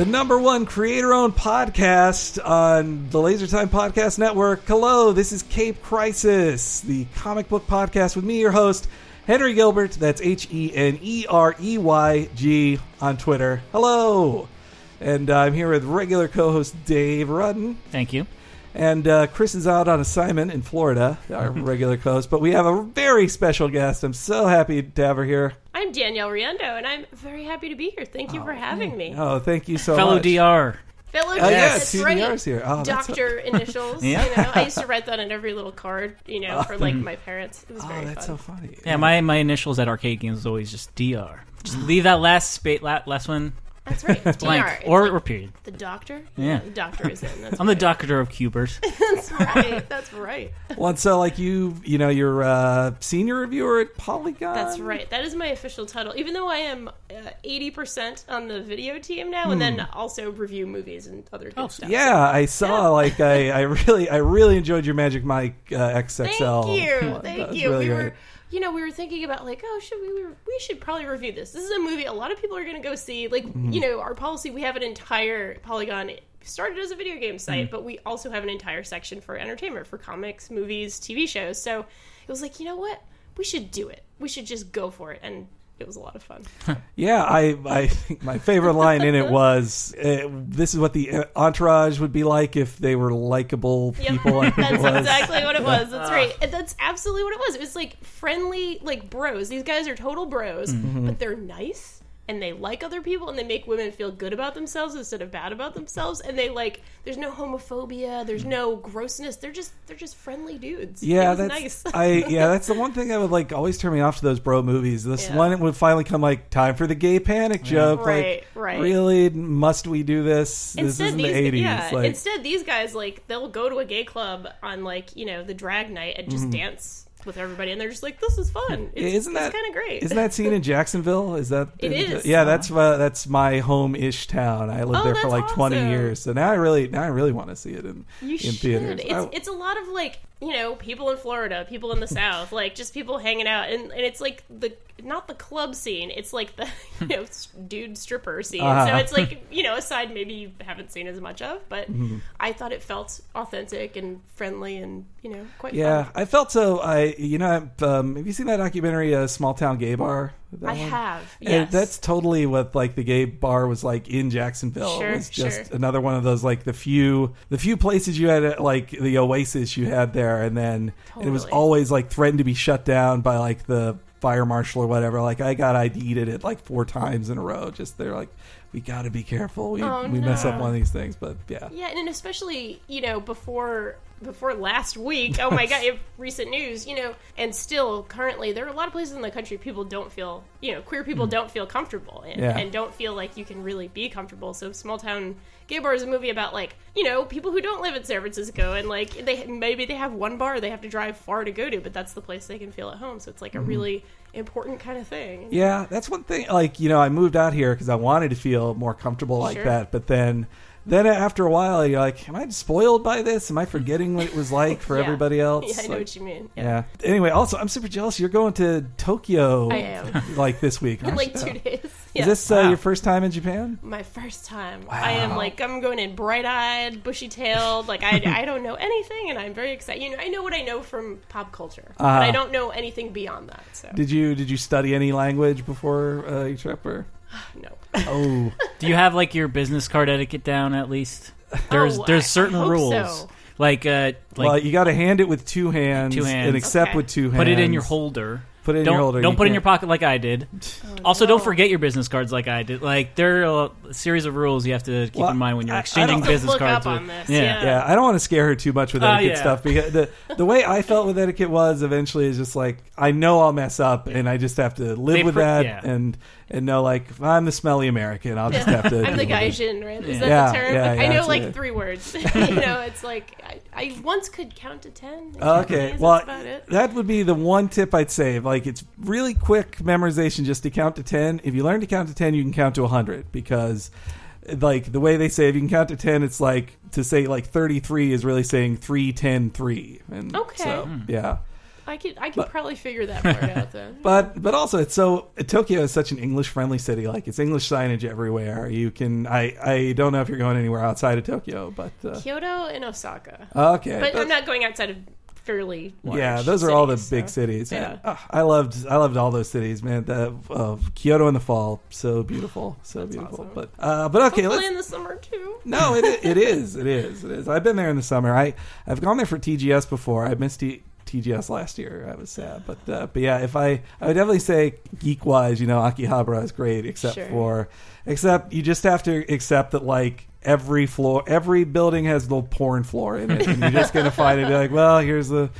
the number one creator owned podcast on the Laser Time Podcast Network. Hello, this is Cape Crisis, the comic book podcast with me, your host, Henry Gilbert. That's H E N E R E Y G on Twitter. Hello. And I'm here with regular co host Dave Rudden. Thank you. And uh, Chris is out on assignment in Florida, our regular co host. But we have a very special guest. I'm so happy to have her here. I'm Danielle Riendeau, and I'm very happy to be here. Thank you for having me. Oh, thank you so Fellow much. Fellow DR. Fellow Oh, Dr. yeah, that's two right. DRs here. Oh, that's Doctor initials. Yeah. You know, I used to write that on every little card, you know, for like my parents. It was Oh, very that's fun. so funny. Yeah, my, my initials at arcade games was always just DR. Just leave that last spa- la- last one That's right. It's blank DR. It's or, like or period. the doctor. Yeah. the doctor is in. That's I'm the doctor of cubers. That's right. That's right. Well, and so like you, you know, you're uh, senior reviewer at Polygon. That's right. That is my official title. Even though I am uh, eighty percent on the video team now, and then also review movies and other good Oh, stuff. Yeah, I saw. Yeah. Like, I, I really, I really enjoyed your Magic Mike uh, XXL. Thank you, That thank was you. really we great. were, you know, we were thinking about like, oh, should we? We should probably review this. This is a movie a lot of people are going to go see. Like, Mm-hmm. you know, our policy we have an entire Polygon started as a video game site, Mm-hmm. but we also have an entire section for entertainment, for comics, movies, TV shows. So it was like, you know what? We should do it. We should just go for it, and it was a lot of fun. Yeah, I, I think my favorite line in it was, uh, "This is what the uh, entourage would be like if they were likable Yep. people." I think That's exactly what it was. That's right. That's absolutely what it was. It was like friendly, like bros. These guys are total bros, Mm-hmm. but they're nice and they like other people and they make women feel good about themselves instead of bad about themselves. And they like, there's no homophobia, there's no grossness. They're just, they're just friendly dudes. Yeah, It was that's nice. I. Yeah, that's the one thing that would like always turn me off to those bro movies. This Yeah. one would finally come like time for the gay panic joke. Right, like, right. Really, must we do this? this is in these, the eighties. yeah. like, Instead, these guys like they'll go to a gay club on like you know the drag night and Mm-hmm. just dance with everybody, and they're just like, "This is fun." It's, isn't that kind of great? Isn't that scene in Jacksonville? Is that It is. Yeah, that's uh, that's my home-ish town. I lived Oh, there for like twenty years, so now I really now I really want to see it in You in should. theaters. It's, I- it's a lot of like you know people in Florida, people in the South, like just people hanging out, and, and it's like the not the club scene. It's like the you know dude stripper scene. Uh-huh. So it's like you know a side maybe you haven't seen as much of, but Mm-hmm. I thought it felt authentic and friendly and you know quite yeah, fun. I felt so. I you know um, have you seen that documentary, uh, Small Town Gay Bar? I one? have. And Yes, that's totally what like the gay bar was like in Jacksonville. Sure, it was just sure. another one of those like the few the few places you had like the oasis you had there, and then and it was always like threatened to be shut down by like the fire marshal or whatever. Like I got ID'd at it like four times in a row. Just they're like, we got to be careful. We Oh, we mess up no. one of these things, but yeah. Yeah, and especially you know before before last week. Oh my god, if recent news, you know, and still currently there are a lot of places in the country people don't feel, you know, queer people don't feel comfortable and, Mm. Yeah. and don't feel like you can really be comfortable. So Small Town Gay Bar is a movie about like you know people who don't live in San Francisco and like they maybe they have one bar they have to drive far to go to, but that's the place they can feel at home. So it's like a really important kind of thing. Yeah, that's one thing. Like you know, I moved out here because I wanted to feel more comfortable like Sure. that. But then, then after a while, you're like, am I spoiled by this? Am I forgetting what it was like for Yeah. everybody else? Yeah, I know Like, what you mean. yeah. Anyway, also, I'm super jealous. You're going to Tokyo. I am. Like this week. In like two days. Is Yeah. this uh, Wow. your first time in Japan? my first time. Wow. I am like I'm going in bright eyed, bushy tailed. Like I I don't know anything, and I'm very excited. You know, I know what I know from pop culture, but Uh-huh. I don't know anything beyond that. So Did you did you study any language before uh, your trip? Or no. oh, Do you have like your business card etiquette down at least? There's Oh, I- there's I certain hope rules. so. Like uh like well, you got to hand it with two hands, Two hands. and accept Okay. with two hands. put it in your holder. Put it in don't your holder. don't You put it in your can't- pocket like I did. also, no. don't forget your business cards like I did. Like there are a series of rules you have to keep Well, in mind when you're I- I exchanging don't- business Look cards. up with, on this, Yeah. yeah. Yeah, I don't want to scare her too much with Oh, etiquette yeah. stuff because the the way I felt with etiquette was eventually is just like I know I'll mess up and I just have to live They with pr- that yeah. and and know like if I'm the smelly American. I'll just have to. I'm the with it. Gaijin, right? Is that Yeah, the term? yeah, I yeah, know like it. three words. you know, it's like I, I once could count to ten. Oh, okay, well, about it. that would be the one tip I'd say. Like, it's really quick memorization just to count to 10. If you learn to count to 10, you can count to 100 because, like, the way they say if you can count to 10, it's like to say, like, 33 is really saying 3, 10, 3. And Okay. So, yeah. I could I could probably figure that part out then. But but also it's so Tokyo is such an English friendly city. Like it's English signage everywhere. You can I I don't know if you're going anywhere outside of Tokyo, but uh, Kyoto and Osaka. okay. But I'm not going outside of fairly large yeah, those are all the cities, big so. cities. Yeah. Man, ah, I loved I loved all those cities, man. The uh, Kyoto in the fall, so beautiful, so beautiful. awesome. But uh, but okay, Hopefully let's in the summer too. No, it it is. It is. It is. I've been there in the summer. I I've gone there for TGS before. I missed T, TGS last year. I was sad, but uh, but yeah, if I I would definitely say geek wise, you know, Akihabara is great, except Sure. for except you just have to accept that like. Every floor, every building has a little porn floor in it, and you're just gonna find it. Be like, well, here's the,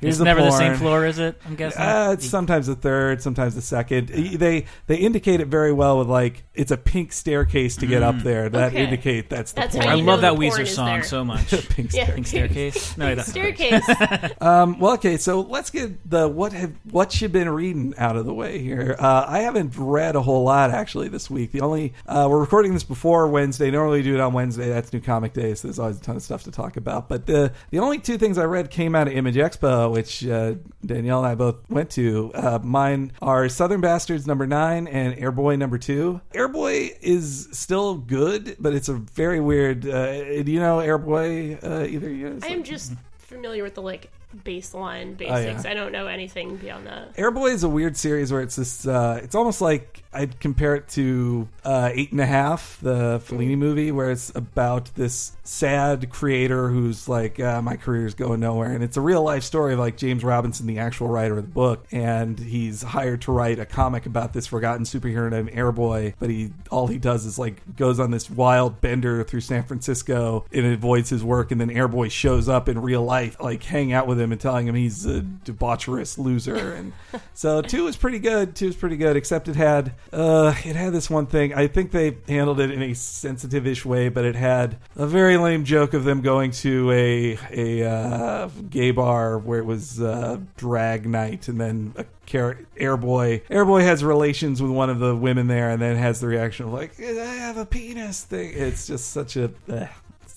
here's It's the never the same floor, is it? I'm guessing. Uh, it's sometimes the third, sometimes the second. They they indicate it very well with like it's a pink staircase to get up there. That Okay. indicate that's the That's porn. I love know that the porn Weezer song there. so much. pink Yeah. staircase. Pink staircase. No, that's Staircase. Um, well, okay, so let's get the what have what you been reading out of the way here. Uh, I haven't read a whole lot actually this week. The only uh, we're recording this before Wednesday. Normally we do it on Wednesday. That's New Comic Day, so there's always a ton of stuff to talk about. But the the only two things I read came out of Image Expo, which uh, Danielle and I both went to. Uh, mine are Southern Bastards number nine and Airboy number two. Airboy is still good, but it's a very weird. Uh, do you know Airboy? Uh, either you? I am just familiar with the like baseline Oh, yeah. basics. I don't know anything beyond that. Airboy is a weird series where it's this. Uh, it's almost like I'd compare it to uh, Eight and a Half, the Fellini movie, where it's about this sad creator who's like, uh, my career's going nowhere, and it's a real life story of like James Robinson, the actual writer of the book, and he's hired to write a comic about this forgotten superhero named Airboy, but he all he does is like goes on this wild bender through San Francisco and avoids his work, and then Airboy shows up in real life, like hang out with him and telling him he's a debaucherous loser, and so two was pretty good. Two was pretty good, except it had uh, it had this one thing. I think they handled it in a sensitive-ish way, but it had a very lame joke of them going to a a uh, gay bar where it was uh, drag night, and then a char- Airboy Airboy has relations with one of the women there, and then has the reaction of like, "I have a penis." Thing. It's just such a. Uh,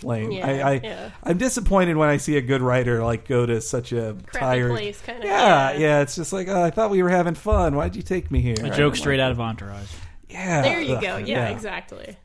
lame. Yeah, I, I yeah. I'm disappointed when I see a good writer like go to such a Crappy tired place, kind of. yeah, yeah, It's just like, oh, I thought we were having fun. Why'd you take me here? A joke straight like out of Entourage. Yeah. There you ugh, go. Yeah, exactly.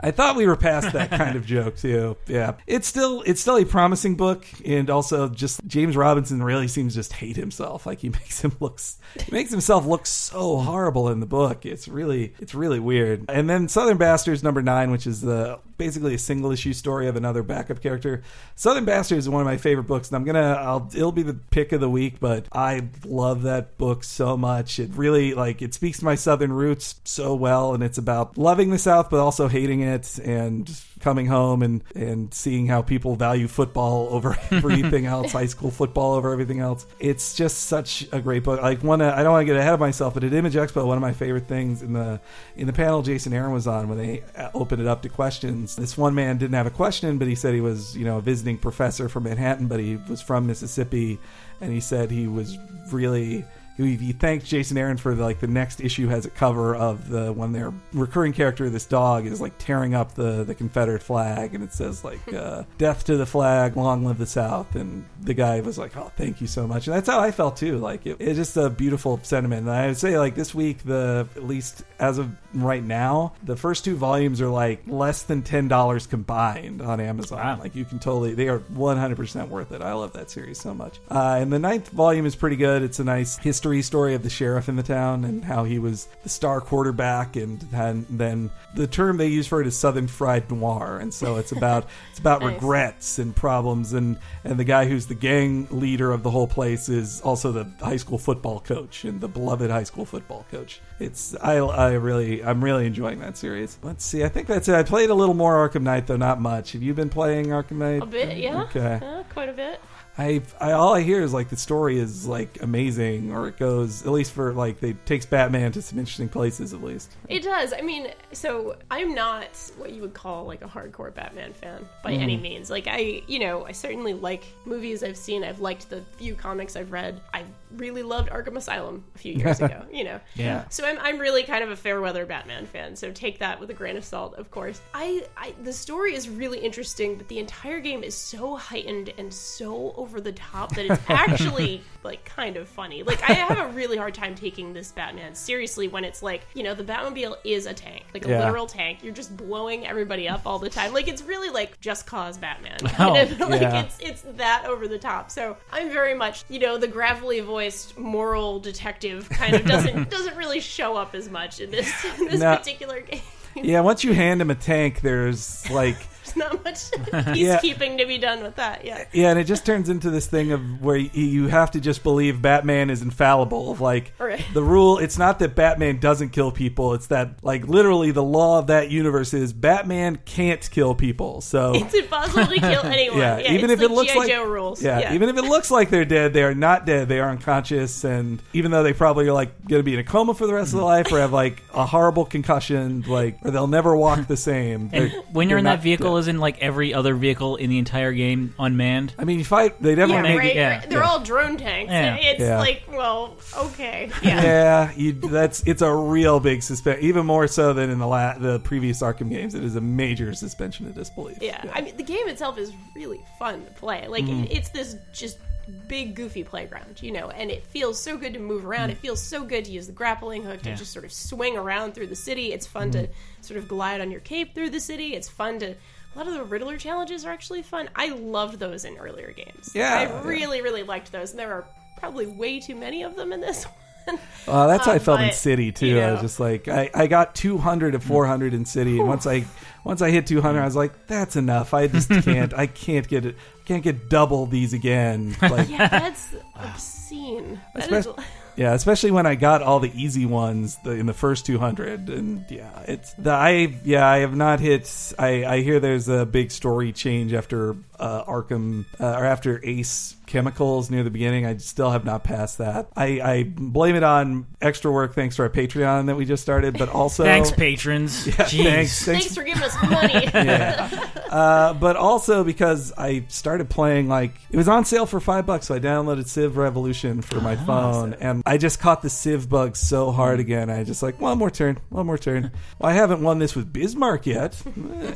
I thought we were past that kind of joke too. Yeah. It's still it's still a promising book and also just James Robinson really seems to just hate himself. Like he makes him look he makes himself look so horrible in the book. It's really it's really weird. And then Southern Bastards number 9 which is the basically a single issue story of another backup character. Southern Bastards is one of my favorite books and I'm to I'll it'll be the pick of the week, but I love that book so much. It really like it speaks to my southern roots so well and it's about loving the south but also hating it and coming home and and seeing how people value football over everything else high school football over everything else. It's just such a great book. Like one i don't want to get ahead of myself but at image expo one of my favorite things in the in the panel jason aaron was on when they uh, opened it up to questions. This one man didn't have a question but he said he was you know a visiting professor from manhattan but he was from mississippi and he said he was really he, he thanked Jason Aaron for like the next issue has a cover of the when their recurring character, this dog, is like tearing up the the Confederate flag, and it says like uh, "Death to the flag, long live the South." And the guy was like, "Oh, thank you so much." And that's how I felt too. Like it, it's just a beautiful sentiment. And I would say like this week, the at least as of right now, the first two volumes are like less than ten dollars combined on Amazon. Wow. Like you can totally, they are one hundred percent worth it. I love that series so much. Uh, and the ninth volume is pretty good. It's a nice history story of the sheriff in the town and how he was the star quarterback, and then, then the term they use for it is Southern Fried Noir. And so it's about it's about Nice. regrets and problems, and and the guy who's the gang leader of the whole place is also the high school football coach and the beloved high school football coach. It's I I really I'm really enjoying that series. Let's see. I think that's it. I played a little more Arkham Knight though, not much. Have you been playing Arkham Knight? A bit, yeah. Okay. Yeah, quite a bit. I, I all I hear is like the story is like amazing, or it goes at least for like they takes Batman to some interesting places at least. It does. I mean, so I'm not what you would call like a hardcore Batman fan by any Mm-hmm. means. Like I, you know, I certainly like movies I've seen. I've liked the few comics I've read. I really loved Arkham Asylum a few years ago. You know. Yeah. So I'm, I'm really kind of a fair weather Batman fan. So take that with a grain of salt, of course. I, I the story is really interesting, but the entire game is so heightened and so over the top that it's actually like kind of funny. Like I have a really hard time taking this Batman seriously when it's like, you know, the Batmobile is a tank, like a Yeah. literal tank. You're just blowing everybody up all the time. Like it's really like just cause Batman. Oh, like yeah. it's it's that over the top. So I'm very much, you know, the gravelly voiced moral detective kind of doesn't doesn't really show up as much in this in this No. particular game. Yeah, once you hand him a tank, there's like There's not much Yeah. peacekeeping to be done with that. Yeah. Yeah, and it just turns into this thing of where you have to just believe Batman is infallible. Of Like Right. the rule, it's not that Batman doesn't kill people; it's that like literally the law of that universe is Batman can't kill people. So It's impossible to kill anyone. yeah, Yeah, even it's if it looks G.I. like Joe rules. Yeah, even if it looks like they're dead, they are not dead. They are unconscious, and even though they probably are like going to be in a coma for the rest of their life or have like a horrible concussion, like or they'll never walk the same. And when you're in that vehicle, dead. Isn't like every other vehicle in the entire game unmanned? I mean, you fight. They yeah, definitely maybe- make right, it. yeah. right. They're Yeah. all drone tanks. Yeah. It's Yeah. like, well, okay, yeah. yeah, you, that's it's a real big suspension, even more so than in the la- the previous Arkham games. It is a major suspension of disbelief. Yeah, I mean, the game itself is really fun to play. Like, Mm-hmm. it, it's this just big, goofy playground, you know, and it feels so good to move around. Mm. It feels so good to use the grappling hook to Yeah. just sort of swing around through the city. It's fun Mm-hmm. to sort of glide on your cape through the city. It's fun to. A lot of the Riddler challenges are actually fun. I loved those in earlier games. Yeah, I yeah. really, really liked those, and there are probably way too many of them in this one. Uh, that's how I Um, felt in City too. you I was just like, I, I got 200 to 400 in City, and once I once I hit 200, I was like, that's enough. I just can't. I can't get it. Can't get double these again. Like, Yeah, that's obscene. That is, Especially- Yeah, especially when I got all the easy ones in the first 200, and yeah, it's the I yeah I have not hit. I I hear there's a big story change after uh, Arkham uh, or after Ace Chemicals near the beginning. I still have not passed that. I I blame it on extra work thanks to our Patreon that we just started, but also Thanks, patrons. Yeah, Jeez. thanks, thanks Thanks for giving us money. yeah. Uh, but also because I started playing like it was on sale for five bucks, so I downloaded Civ Revolution for my phone, and I just caught the Civ bug so hard again. I just like one more turn, one more turn. Well, I haven't won this with Bismarck yet,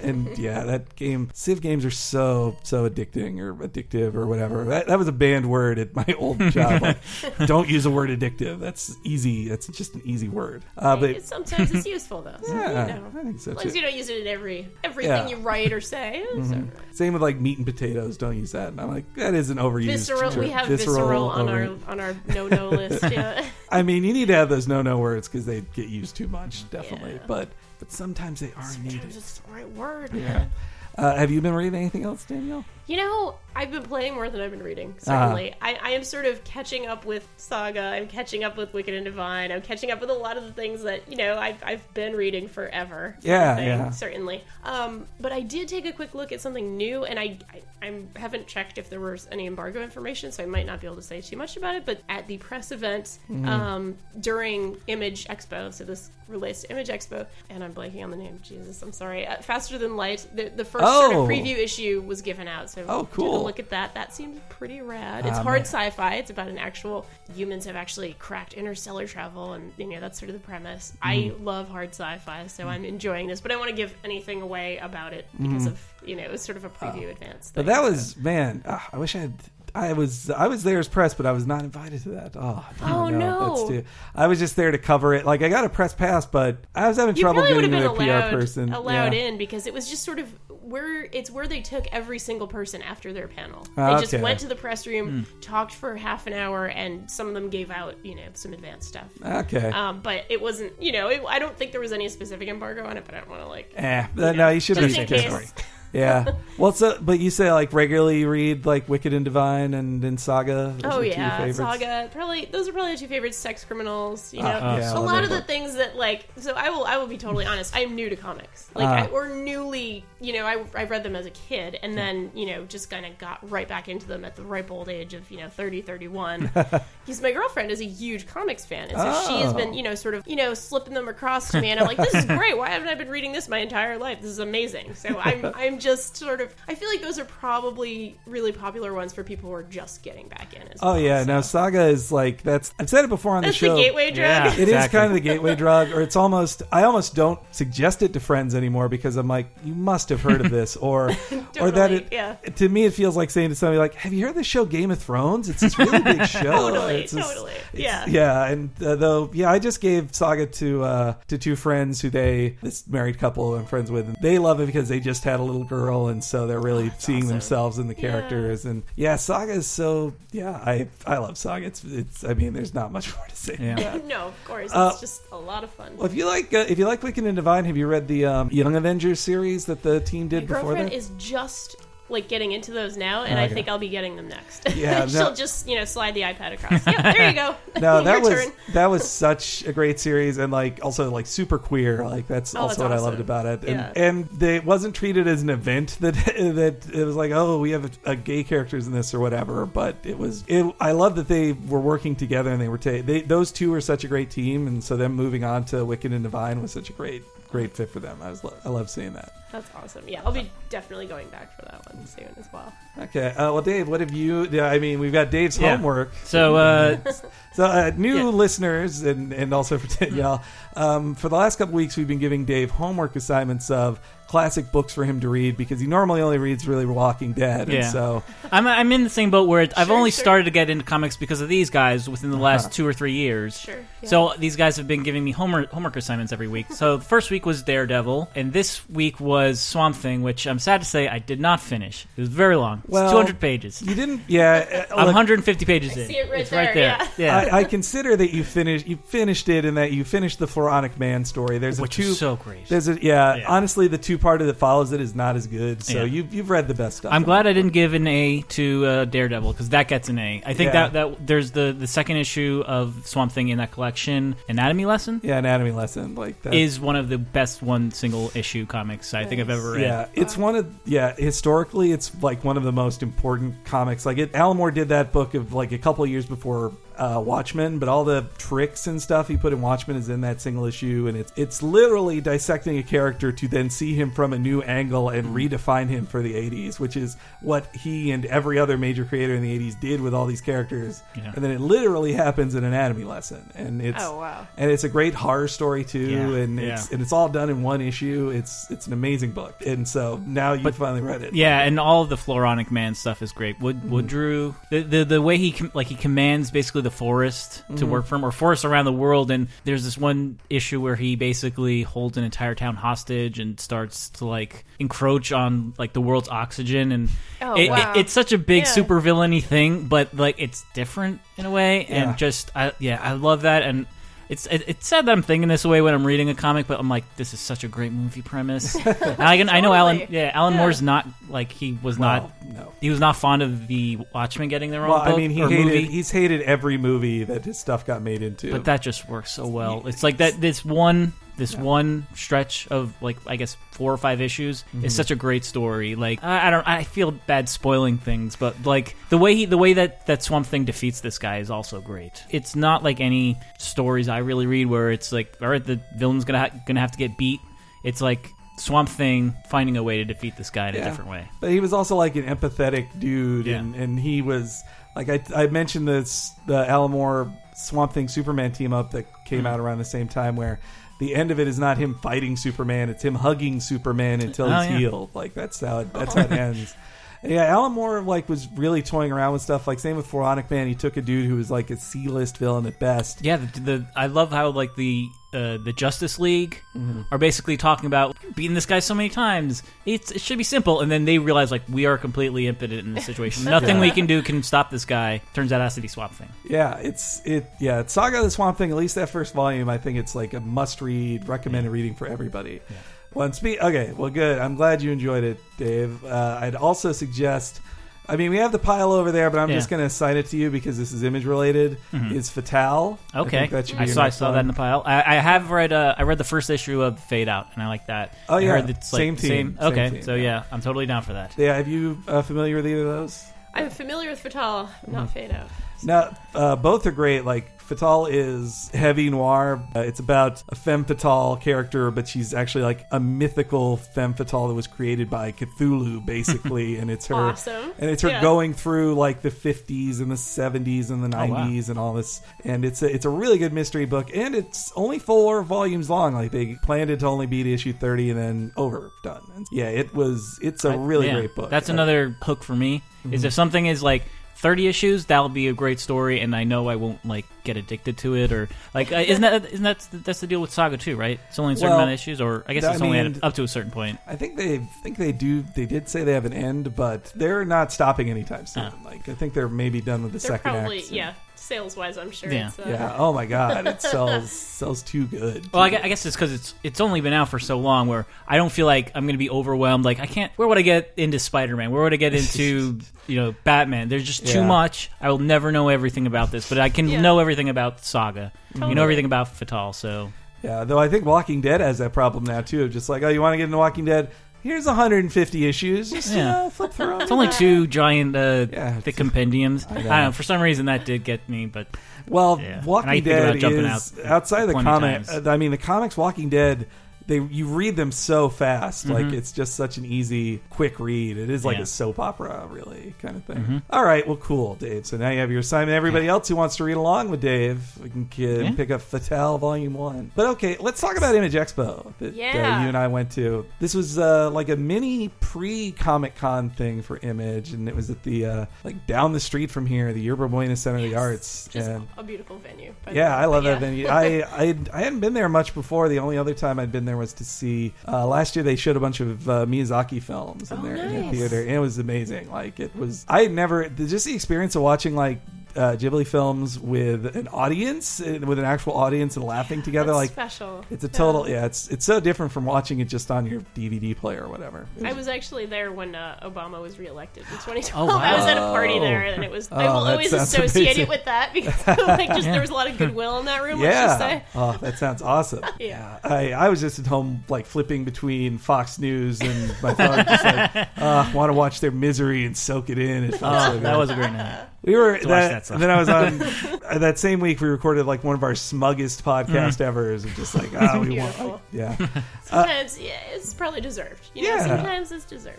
and yeah, that game Civ games are so so addicting or addictive or whatever. That, that was a banned word at my old job. Like, don't use the word addictive. That's easy. That's just an easy word. Uh, but Sometimes it's useful though. So, yeah, you know. I think so As long too. as you don't use it in every everything Yeah. you write or say. right. Same with like meat and potatoes. Don't use that. And I'm like, that is an overused. Visceral. term. We have visceral, on over- our on our no no list. Yeah. I mean, you need to have those no-no words because they get used too much, definitely. Yeah. But but sometimes they are needed. Sometimes it's the right word. Yeah. Uh, have you been reading anything else, Danielle? You know, I've been playing more than I've been reading. Uh-huh. Certainly, I, I am sort of catching up with Saga. I'm catching up with Wicked and Divine. I'm catching up with a lot of the things that you know I've, I've been reading forever. sort Yeah, thing, yeah. certainly. Um, but I did take a quick look at something new, and I, I I haven't checked if there was any embargo information, so I might not be able to say too much about it. But at the press event Mm-hmm. um, during Image Expo, so this relates to Image Expo, and I'm blanking on the name. Jesus, I'm sorry. Uh, Faster Than Light. The, the first sort Oh. of preview issue was given out. So Oh, took a cool. look at that. That seems pretty rad. It's Ah, hard sci-fi. It's about an actual humans have actually cracked interstellar travel, and you know that's sort of the premise. I Mm-hmm. love hard sci-fi, so I'm enjoying this. But I don't want to give anything away about it because Mm-hmm. of you know it was sort of a preview advance. But thing, that so. was man. ah, I wish I had. I was I was there as press, but I was not invited to that. Oh, Oh, no. That's too, I was just there to cover it. Like I got a press pass, but I was having You trouble probably would getting have been a allowed, PR person. allowed Yeah. in because it was just sort of where it's where they took every single person after their panel. Ah, They just went to the press room, talked for half an hour, and some of them gave out you know some advanced stuff. Okay. Um, but it wasn't, you know, it, I don't think there was any specific embargo on it, but I don't want to like. Eh, no, you should just be in case. Yeah. Well, so but you say like regularly read like Wicked and Divine and then Saga. Those Oh are two of your yeah, favorites? Saga. Probably those are probably the two favorites. Sex criminals. You know, Uh, yeah, I a love lot that of the things that like. So I will. I will be totally honest. I am new to comics. Like Uh. I, or newly. You know, I I read them as a kid, and then you know just kind of got right back into them at the ripe old age of you know 30, 31. Because my girlfriend is a huge comics fan, and so she has Oh. been you know sort of you know slipping them across to me, and I'm like, this is great. Why haven't I been reading this my entire life? This is amazing. So I'm I'm just sort of I feel like those are probably really popular ones for people who are just getting back in. As Oh well, yeah, so. no, Saga is like that's. I've said it before on that's the show. the gateway drug. Yeah. It is Exactly. kind of the gateway drug, or it's almost. I almost don't suggest it to friends anymore because I'm like, you must have heard of this, or or that it. yeah. To me, it feels like saying to somebody like, "Have you heard of the show Game of Thrones? It's this really big show. Totally, It's totally. it's- Yeah. yeah." And uh, though, yeah, I just gave Saga to uh, to two friends who they this married couple I'm friends with, and they love it because they just had a little girl, and so they're really seeing awesome. themselves in the Yeah. characters. And yeah, Saga is so yeah. I I love Saga. It's it's. I mean, there's not much more to say. Yeah. no, of course, Uh, it's just a lot of fun. Well, if you like, uh, if you like Wicked and Divine, have you read the um, Young Avengers series that the team My did before that? girlfriend that? is just like getting into those now, and Okay. I think I'll be getting them next. Yeah, she'll just you know slide the iPad across. Yeah, there you go. no, that was turn. that was such a great series, and like also like super queer. Like that's Oh, also that's what I loved about it. And Yeah. and they, it wasn't treated as an event that that it was like oh we have a, a gay characters in this or whatever. But it was it. I love that they were working together and they were ta- they those two were such a great team, and so them moving on to Wicked and Divine was such a great great fit for them. I was lo- I love seeing that. That's awesome. Yeah, I'll be definitely going back for that one soon as well. Okay. Uh, well, Dave, what have you? Yeah, I mean, we've got Dave's Yeah. homework. So uh, So, uh, new Yeah. listeners and, and also for Danielle, um, for the last couple weeks, we've been giving Dave homework assignments of classic books for him to read because he normally only reads really Walking Dead. Yeah. And so, I'm I'm in the same boat where it, I've Sure, only sure. started to get into comics because of these guys within the Uh-huh. last two or three years. Sure. yeah. So these guys have been giving me homework homework assignments every week. So the first week was Daredevil, and this week was Swamp Thing, which I'm sad to say I did not finish. It was very long. It's Well, 200 pages. you didn't, yeah. uh, I'm look, 150 pages in. see it right it's there, right there. yeah. Yeah, I, I consider that you finished you finished it and that you finished the Floronic Man story. There's which a two. is so great. there's a yeah, Yeah. Honestly, the two parter that follows it is not as good. So Yeah. you've you've read the best stuff. I'm glad I didn't give an A to uh, Daredevil because that gets an A. I think Yeah. that that there's the the second issue of Swamp Thing in that collection, Anatomy Lesson, Yeah, anatomy lesson like that is one of the best one single issue comics I think I've ever read. Yeah, it's one of yeah. Historically, it's like one of the most important comics. Like it, Alan Moore did that book of like a couple of years before uh, Watchmen, but all the tricks and stuff he put in Watchmen is in that single issue, and it's it's literally dissecting a character to then see him from a new angle and redefine him for the '80s, which is what he and every other major creator in the '80s did with all these characters. Yeah. And then it literally happens in Anatomy Lesson, and it's Oh, wow. and it's a great horror story too, Yeah, and yeah. it's and it's all done in one issue. It's it's an amazing book, and so now you But- finally read it. Yeah, and all of the Floronic Man stuff is great. Wood Mm-hmm. Woodrue, the, the the way he com- like he commands basically the forest Mm-hmm. to work from, or forests around the world. And there's this one issue where he basically holds an entire town hostage and starts to like encroach on like the world's oxygen. And Oh, it, wow. it- it's such a big Yeah. super villainy thing, but like it's different in a way. Yeah. And just I, yeah, I love that. And it's it, it's sad that I'm thinking this way when I'm reading a comic, but I'm like, this is such a great movie premise. and I can I know Alan yeah Alan Yeah. Moore's not like he was Well, not no. he was not fond of the Watchmen getting their own Well, book I mean, he hated movie, he's hated every movie that his stuff got made into. but that just works so well. It's like that this one this one stretch of like I guess four or five issues Mm-hmm. is such a great story. Like I, I don't I feel bad spoiling things, but like the way he the way that that Swamp Thing defeats this guy is also great. It's not like any stories I really read where it's like all right the villain's gonna ha- gonna have to get beat. It's like Swamp Thing finding a way to defeat this guy in a different way. But he was also like an empathetic dude, Yeah. and, and he was like I, I mentioned this the Alan Moore Swamp Thing Superman team up that came Hmm. out around the same time where. The end of it is not him fighting Superman; it's him hugging Superman until Oh, he's yeah. healed. Like that's how it, that's how it ends. And yeah, Alan Moore like was really toying around with stuff. Like same with Floronic Man, he took a dude who was like a C list villain at best. Yeah, the, the I love how like the uh, the Justice League Mm-hmm. are basically talking about beating this guy so many times. It's, it should be simple, and then they realize like we are completely impotent in this situation. Nothing we can do can stop this guy. Turns out it has to be Swamp Thing. Yeah, it's it. Yeah, it's Saga of the Swamp Thing. At least that first volume, I think it's like a must-read, recommended reading for everybody. Well, and spe- okay, well, good. I'm glad you enjoyed it, Dave. Uh, I'd also suggest. I mean, we have the pile over there, but I'm Yeah. just going to assign it to you because this is image related. Is Fatale? I Okay, think that should be I your saw I next saw that in the pile. I, I have read uh, I read the first issue of Fade Out, and I like that. Oh, I yeah. heard it's like Same the team, same Okay, team, so yeah. yeah, I'm totally down for that. Yeah, have you uh, familiar with either of those? I'm familiar with Fatale, not Fade Out. Now, uh, both are great. Like Fatale is heavy noir. Uh, it's about a femme fatale character, but she's actually like a mythical femme fatale that was created by Cthulhu, basically, and it's her. Awesome. And it's her Yeah. going through like the 50s and the 70s and the 90s and all this. And it's a, it's a really good mystery book, and it's only four volumes long. Like they planned it to only be to issue 30 and then over done. And yeah, it was. It's a really Yeah. great book. That's Uh, another hook for me. Is Mm-hmm. if something is like 30 issues, that'll be a great story, and I know I won't like get addicted to it or like uh, isn't that isn't that that's the deal with Saga too, right? It's only a certain Well, amount of issues, or I guess I it's only mean- up to a certain point. I think they think they do. They did say they have an end, but they're not stopping anytime soon. Oh. Like I think they're maybe done with the They're second probably act. yeah, sales wise, I'm sure. Yeah. It's, uh, Yeah. Oh my God! It sells sells too good. Well, I, gue- I guess it's because it's it's only been out for so long where I don't feel like I'm going to be overwhelmed. Like I can't. Where would I get into Spider Man? Where would I get into you know Batman? There's just too Yeah. much. I will never know everything about this, but I can Yeah. know everything about Saga. You Totally. know everything about Fatale. So Yeah. Though I think Walking Dead has that problem now too. Of just like, oh, you want to get into Walking Dead? Here's 150 issues. Just you Yeah. know, flip through it's only two giant uh, Yeah. thick compendiums. I, know. don't know. For some reason, that did get me, but Well, Yeah. Walking Dead is out outside the plenty comic. times. uh, I mean, the comics Walking Dead. They you read them so fast, like Mhm. it's just such an easy, quick read. It is like Yeah. a soap opera, really, kind of thing. Mhm. All right, well, cool, Dave. So now you have your assignment. Everybody else who wants to read along with Dave, we can kid, Yeah. pick up Fatale Volume One. But okay, let's talk about Image Expo that uh, Yeah. you and I went to. This was uh, like a mini pre Comic Con thing for Image, and it was at the uh, like down the street from here, the Yerba Buena Center of the Arts. Just and a beautiful venue. by the yeah, way. I love But that venue. I, I I hadn't been there much before. The only other time I'd been there was to see uh, last year. They showed a bunch of uh, Miyazaki films in Oh, there in the theater, and it was amazing. Like it was. I had never just the experience of watching like. Uh, Ghibli films with an audience, uh, with an actual audience, and laughing together. That's like special. it's a total, yeah. It's it's so different from watching it just on your DVD player or whatever. It I was- was actually there when uh, Obama was reelected in 2012. Oh, wow. I was at a party there, and it was. I Oh, will always associate amazing. it with that because, like, just Yeah. there was a lot of goodwill in that room. Let's just yeah. say. Oh, that sounds awesome. Yeah. I, I was just at home, like flipping between Fox News and my phone, just like, uh, want to watch their misery and soak it in. It oh, so that was a great night. We were to watch that, that then I was on uh, that same week. We recorded like one of our smuggest podcast ever. And just like, ah, we want, Beautiful. like, yeah, Sometimes, yeah, it's probably deserved. You know, Yeah. sometimes it's deserved.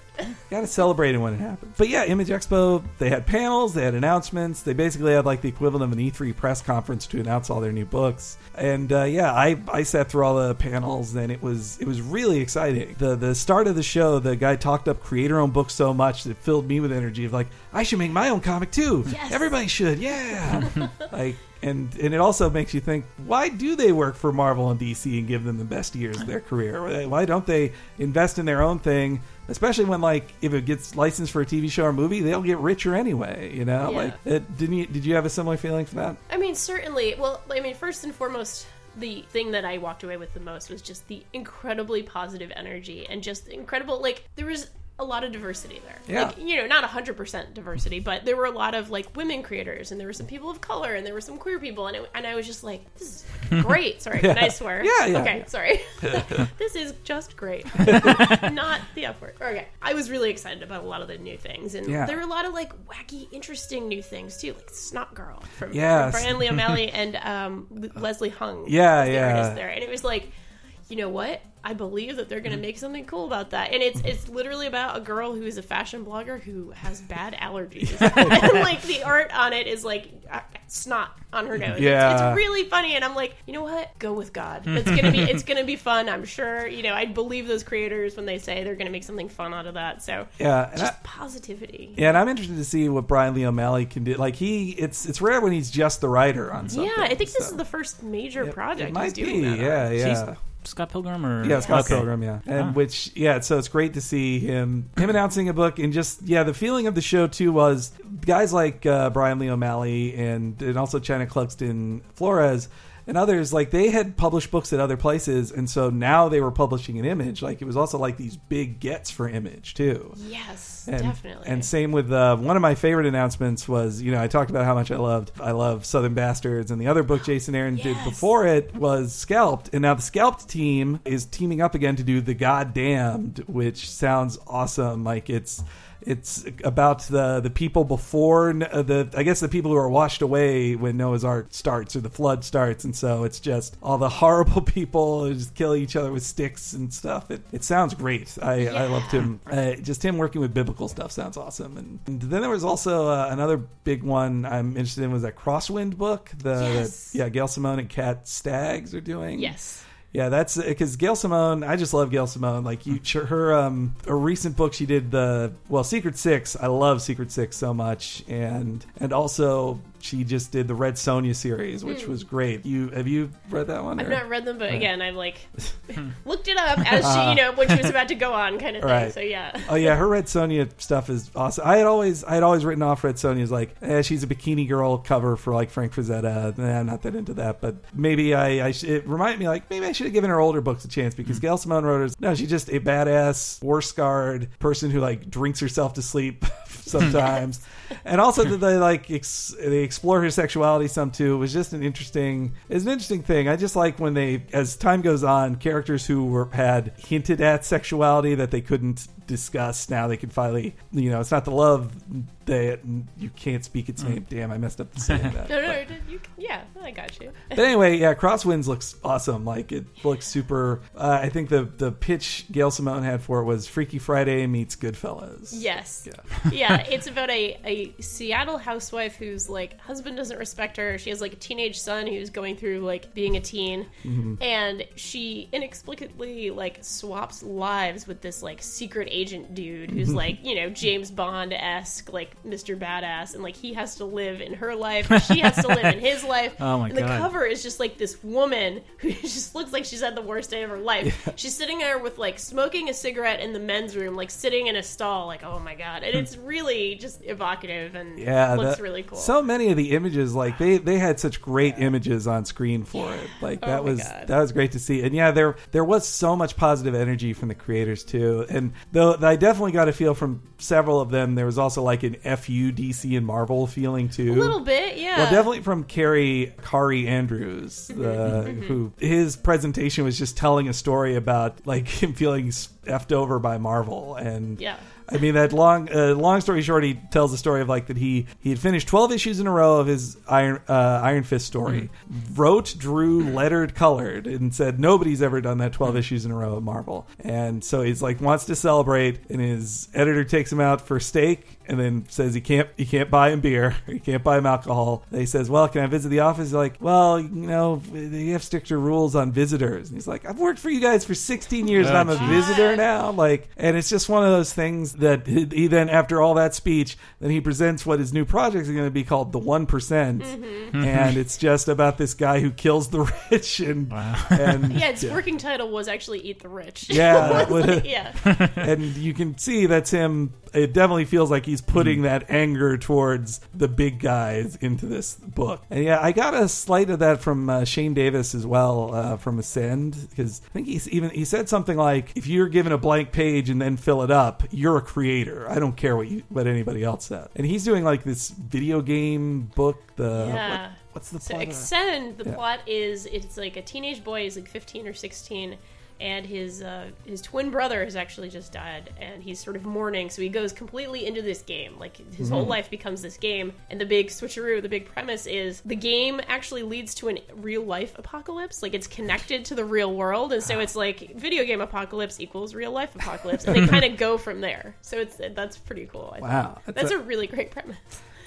got to celebrate it when it happens. But yeah, Image Expo, they had panels, they had announcements. They basically had like the equivalent of an E3 press conference to announce all their new books. And uh, yeah, I, I sat through all the panels, and it was it was really exciting. The the start of the show, the guy talked up creator owned books so much that filled me with energy of like I should make my own comic too. Yes. Everybody should, yeah. like and and it also makes you think why do they work for Marvel and DC and give them the best years of their career? Why don't they invest in their own thing? Especially when like if it gets licensed for a TV show or movie, they'll get richer anyway. You know, Yeah. like it, didn't you? Did you have a similar feeling for that? I mean, certainly. Well, I mean, first and foremost, the thing that I walked away with the most was just the incredibly positive energy and just incredible. Like there was a lot of diversity there. Yeah. Like, you know, not hundred percent diversity, but there were a lot of like women creators, and there were some people of color, and there were some queer people, and it, and I was just like, this is great. Sorry, Yeah. can I swear? Yeah, yeah, Okay, yeah. sorry. this is just great. not the F word. Okay, I was really excited about a lot of the new things, and there were a lot of like wacky, interesting new things too, like Snot Girl from, Yes. from Brian Lee O'Malley and um, Leslie Hung. Yeah, yeah. there, and it was like, you know what? I believe that they're going to make something cool about that, and it's it's literally about a girl who is a fashion blogger who has bad allergies, and like the art on it is like uh, snot on her nose. It's- Yeah. it's, really funny, and I'm like, you know what? Go with God. It's gonna be it's gonna be fun. I'm sure. You know, I believe those creators when they say they're gonna make something fun out of that. So Yeah, and I, just positivity. yeah, and I'm interested to see what Brian Lee O'Malley can do. Like he, it's it's rare when he's just the writer on something. Yeah, I think this is the first major It- project It might he's be. doing that. on. Yeah, yeah. He's Scott Pilgrim or Yeah, Scott Okay. Pilgrim, yeah. And Ah. which yeah, so it's great to see him him announcing a book and just yeah, the feeling of the show too was guys like uh, Brian Lee O'Malley and and also Chynna Clugston Flores and others like they had published books at other places and so now they were publishing an image like it was also like these big gets for image too Yes, and, definitely. And same with uh, one of my favorite announcements was, you know, I talked about how much I loved I love Southern Bastards, and the other book Jason Aaron did before it was Scalped, and now the Scalped team is teaming up again to do The Goddamned, which sounds awesome. Like it's it's about the the people before uh, the I guess the people who are washed away when Noah's Ark starts or the flood starts, and so it's just all the horrible people who just kill each other with sticks and stuff. It it sounds great. I I loved him. Uh, just him working with biblical stuff sounds awesome. And, and then there was also uh, another big one I'm interested in was that Crosswind book. The Yes. yeah Gail Simone and Cat Staggs are doing. Yes. Yeah, that's because Gail Simone. I just love Gail Simone. Like you, her um, a recent book she did the well Secret Six. I love Secret Six so much, and and also she just did the Red Sonja series, which was great. You have you read that one? Hmm. I've or- not read them, but again, I've like looked it up as she, you know, when she was about to go on, kind of thing. Right. So yeah. Oh yeah, her Red Sonja stuff is awesome. I had always I had always written off Red Sonja as like eh, she's a bikini girl cover for like Frank Frazetta. Nah, I'm not that into that, but maybe I, I sh- it reminded me like maybe I should have given her older books a chance because Gail Simone wrote her. No, she's just a badass, war scarred person who like drinks herself to sleep sometimes, and also that they like ex- they explore her sexuality some too. It was just an interesting it's an interesting thing. I just like when they as time goes on, characters who were had hinted at sexuality that they couldn't discuss now they can finally you know it's not the love that you can't speak its name damn i messed up the saying that No, no, But- no, you, yeah, I got you. but anyway, yeah, Crosswinds looks awesome. Like it looks super. Uh, I think the the pitch Gail Simone had for it was Freaky Friday meets Goodfellas. Yes. Yeah. yeah, it's about a, a Seattle housewife whose like husband doesn't respect her. She has like a teenage son who's going through like being a teen, mm-hmm. and she inexplicably like swaps lives with this like secret agent dude who's mm-hmm. like you know James Bond esque like Mr. Badass, and like he has to live in her life, she has to live in his life. Oh my and the God. cover is just like this woman who just looks like she's had the worst day of her life. She's sitting there with like smoking a cigarette in the men's room, like sitting in a stall, like oh my god, and hmm. it's really just evocative and Yeah, looks that- really cool. So many of the images, like they they had such great images on screen for it. Like oh that Oh was God. that was great to see. And yeah, there there was so much positive energy from the creators too. And though I definitely got a feel from several of them, there was also like an fu DC and Marvel feeling too. a little bit, yeah. Well, definitely from Kaare Kaare Andrews, mm-hmm, the, mm-hmm. who his presentation was just telling a story about like him feeling effed over by Marvel, and Yeah. I mean that long uh, long story short, he tells the story of like that he he had finished twelve issues in a row of his Iron uh, Iron Fist story, wrote, drew, lettered, colored, and said nobody's ever done that 12 issues in a row at Marvel, and so he's like wants to celebrate, and his editor takes him out for steak. And then says he can't he can't buy him beer, he can't buy him alcohol. And he says, "Well, can I visit the office?" He's like, "Well, you know, you have stricter rules on visitors." And he's like, "I've worked for you guys for 16 years, and Oh, I'm a oh, visitor now." Like, and it's just one of those things that he he then, after all that speech, then he presents what his new project is going to be called the One mm-hmm. Mm-hmm. and it's just about this guy who kills the rich and and yeah, its working title was actually "Eat the Rich." Yeah, that would- yeah. and you can see that's him. It definitely feels like he's putting that anger towards the big guys into this book. And yeah, I got a slight of that from uh, Shane Davis as well uh, from Axcend because I think he's even he said something like, "If you're given a blank page and then fill it up, you're a creator. I don't care what you what anybody else said." And he's doing like this video game book. The Yeah. what- what's the So plot? of that? The Yeah. plot is it's like a teenage boy, he's like 15 or 16, and his uh, his twin brother has actually just died, and he's sort of mourning. So he goes completely into this game, like his Mm-hmm. whole life becomes this game. And the big switcheroo, the big premise is the game actually leads to a real life apocalypse. Like it's connected to the real world, and so it's like video game apocalypse equals real life apocalypse, and they kind of go from there. So it's that's pretty cool. I think. Wow, that's a really great premise.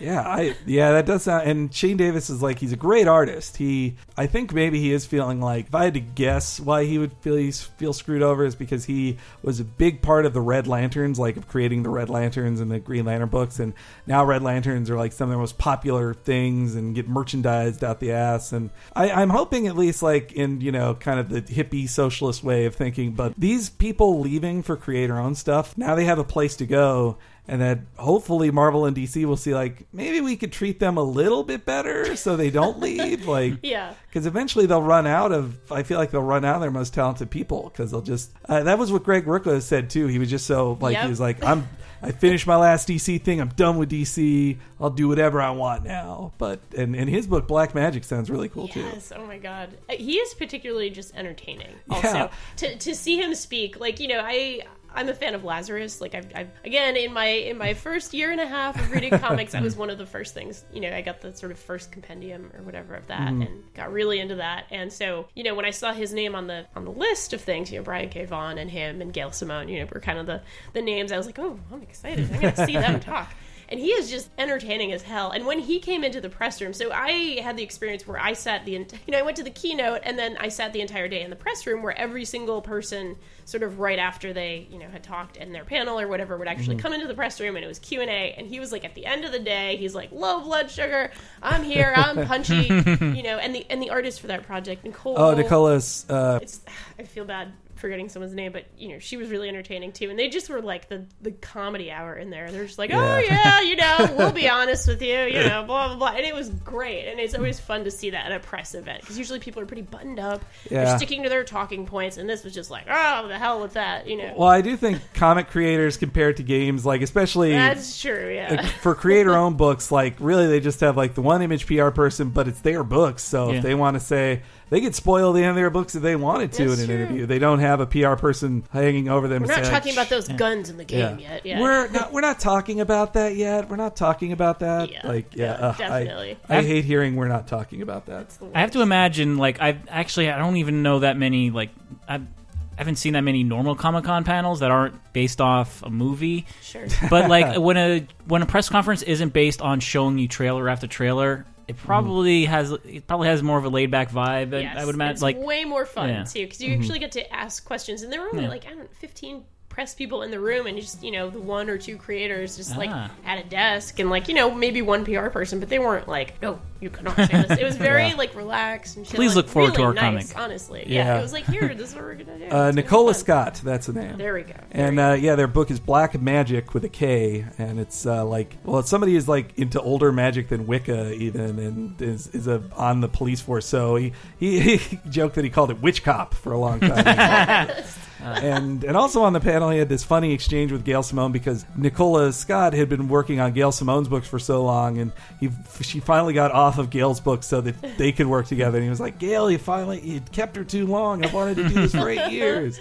Yeah, I yeah, that does sound. And Shane Davis is like he's a great artist. He, I think maybe he is feeling like if I had to guess why he would feel he's feel screwed over is because he was a big part of the Red Lanterns, like of creating the Red Lanterns and the Green Lantern books, and now Red Lanterns are like some of the most popular things and get merchandised out the ass. And I, I'm hoping at least like in you know kind of the hippie socialist way of thinking, but these people leaving for creator own stuff now they have a place to go and that hopefully Marvel and DC will see like maybe we could treat them a little bit better so they don't leave like Yeah. because eventually they'll run out of I feel like they'll run out of their most talented people because they'll just uh, that was what Greg Rucka said too he was just so like Yep. he was like I'm I finished my last DC thing I'm done with DC I'll do whatever I want now but and in his book Black Magick sounds really cool too Yes, oh my god. Uh, He is particularly just entertaining. Also, Yeah. to to see him speak, like, you know, I I'm a fan of Lazarus. Like I've, I've again in my in my first year and a half of reading comics, it was one of the first things. You know, I got the sort of first compendium or whatever of that, Mm-hmm. and got really into that. And so, you know, when I saw his name on the on the list of things, you know, Brian K. Vaughan and him and Gail Simone, you know, were kind of the the names. I was like, oh, I'm excited. I'm gonna see them talk. And he is just entertaining as hell. And when he came into the press room, so I had the experience where I sat the, you know, I went to the keynote and then I sat the entire day in the press room where every single person, sort of right after they, you know, had talked in their panel or whatever, would actually come into the press room and it was Q and A. And he was like, at the end of the day, he's like, low blood sugar, I'm here, I'm punchy, you know. And the and the artist for that project, Nicole. Oh, Nicholas. Uh, It's I feel bad forgetting someone's name, but you know she was really entertaining too, and they just were like the the comedy hour in there. They're just like, oh Yeah. yeah, you know, we'll be honest with you, you know, blah blah blah, and it was great, and it's always fun to see that at a press event because usually people are pretty buttoned up, Yeah. they're sticking to their talking points, and this was just like, oh, the hell with that, you know. well, I do think comic creators compared to games, like especially That's true, yeah. like, for creator owned books, like really they just have like the one image PR person, but it's their books. So Yeah. if they want to say they could spoil the end of their books if they wanted to That's in an true. interview. They don't have a PR person hanging over them. We're not saying, talking about those guns in the game Yeah. yet. Yeah. We're not. We're not talking about that yet. We're not talking about that. Yeah. Like, yeah, Yeah, ugh, I- definitely. I, hate hearing we're not talking about that. I have to imagine, like, I've actually, I don't even know that many, like, I've, I haven't seen that many normal Comic Con panels that aren't based off a movie. Sure. But like when a when a press conference isn't based on showing you trailer after trailer, it mm-hmm. probably has it probably has more of a laid back vibe. I- Yes, I would imagine, it's like, way more fun Yeah. too because you mm-hmm. actually get to ask questions, and there were only Yeah. like I don't know, fifteen press people in the room, and just you know the one or two creators just like Ah. at a desk, and like you know maybe one PR person, but they weren't like no, you cannot say this. It was very Yeah. like relaxed and chill, Please and look forward to our nice, comic. Honestly, yeah. Yeah. it was like here, this is what we're gonna do. Uh, Nicola. Scott, that's the name. There we go. And uh, yeah, their book is Black Magic with a K, and it's uh, like well, it's somebody is like into older magic than Wicca even, and is, is a on the police force. So he, he he joked that he called it Witch Cop for a long time. Uh. and and also on the panel he had this funny exchange with Gail Simone because Nicola Scott had been working on Gail Simone's books for so long, and he she finally got off of Gail's book so that they could work together. And he was like, Gail, you finally you kept her too long. I wanted to do this for eight years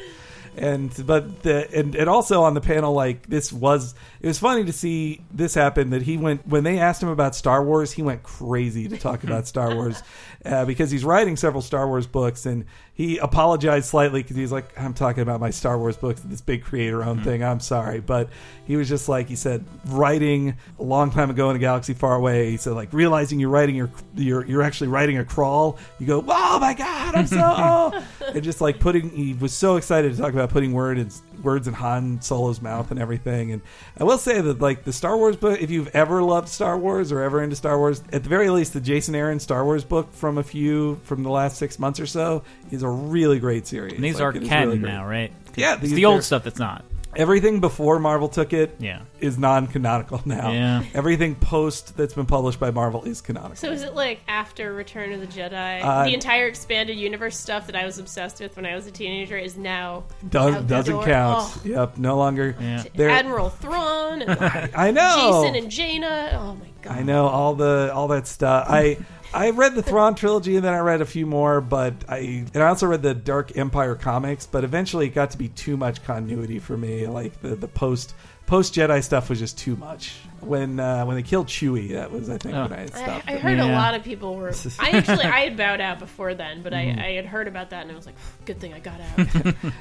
and but the and, and also on the panel like this was it was funny to see this happen that he went when they asked him about Star Wars he went crazy to talk about Star Wars uh, because he's writing several Star Wars books and he apologized slightly because he's like I'm talking about my Star Wars books and this big creator owned thing. I'm sorry. But he was just like he said writing a long time ago in a galaxy far away. He said like realizing you're writing your you're you're actually writing a crawl. You go oh my god I'm so oh. and just like putting he was so excited to talk about putting word in, words in Han Solo's mouth and everything and I will say that like the Star Wars book if you've ever loved Star Wars or ever into Star Wars at the very least the Jason Aaron Star Wars book from a few from the last six months or so is a really great series and these Like, are canon really now, right? Yeah, it's the old stuff that's not. Everything before Marvel took it Yeah. is non-canonical now Yeah. everything post that's been published by Marvel is canonical So is it like after Return of the Jedi? Uh, the entire expanded universe stuff that I was obsessed with when I was a teenager is now Does, out the doesn't door. count Oh. yep no longer Yeah. There- Admiral Thrawn and I know Jason and Jaina. Oh my god! I know all the all that stuff. I I read the Thrawn trilogy and then I read a few more, but I and I also read the Dark Empire comics. But eventually, it got to be too much continuity for me. Like the the post post Jedi stuff was just too much. When uh, when they killed Chewie, that was I think Oh. when I had I, stopped. I it. heard a lot of people were. I actually I had bowed out before then, but Mm-hmm. I, I had heard about that and I was like, good thing I got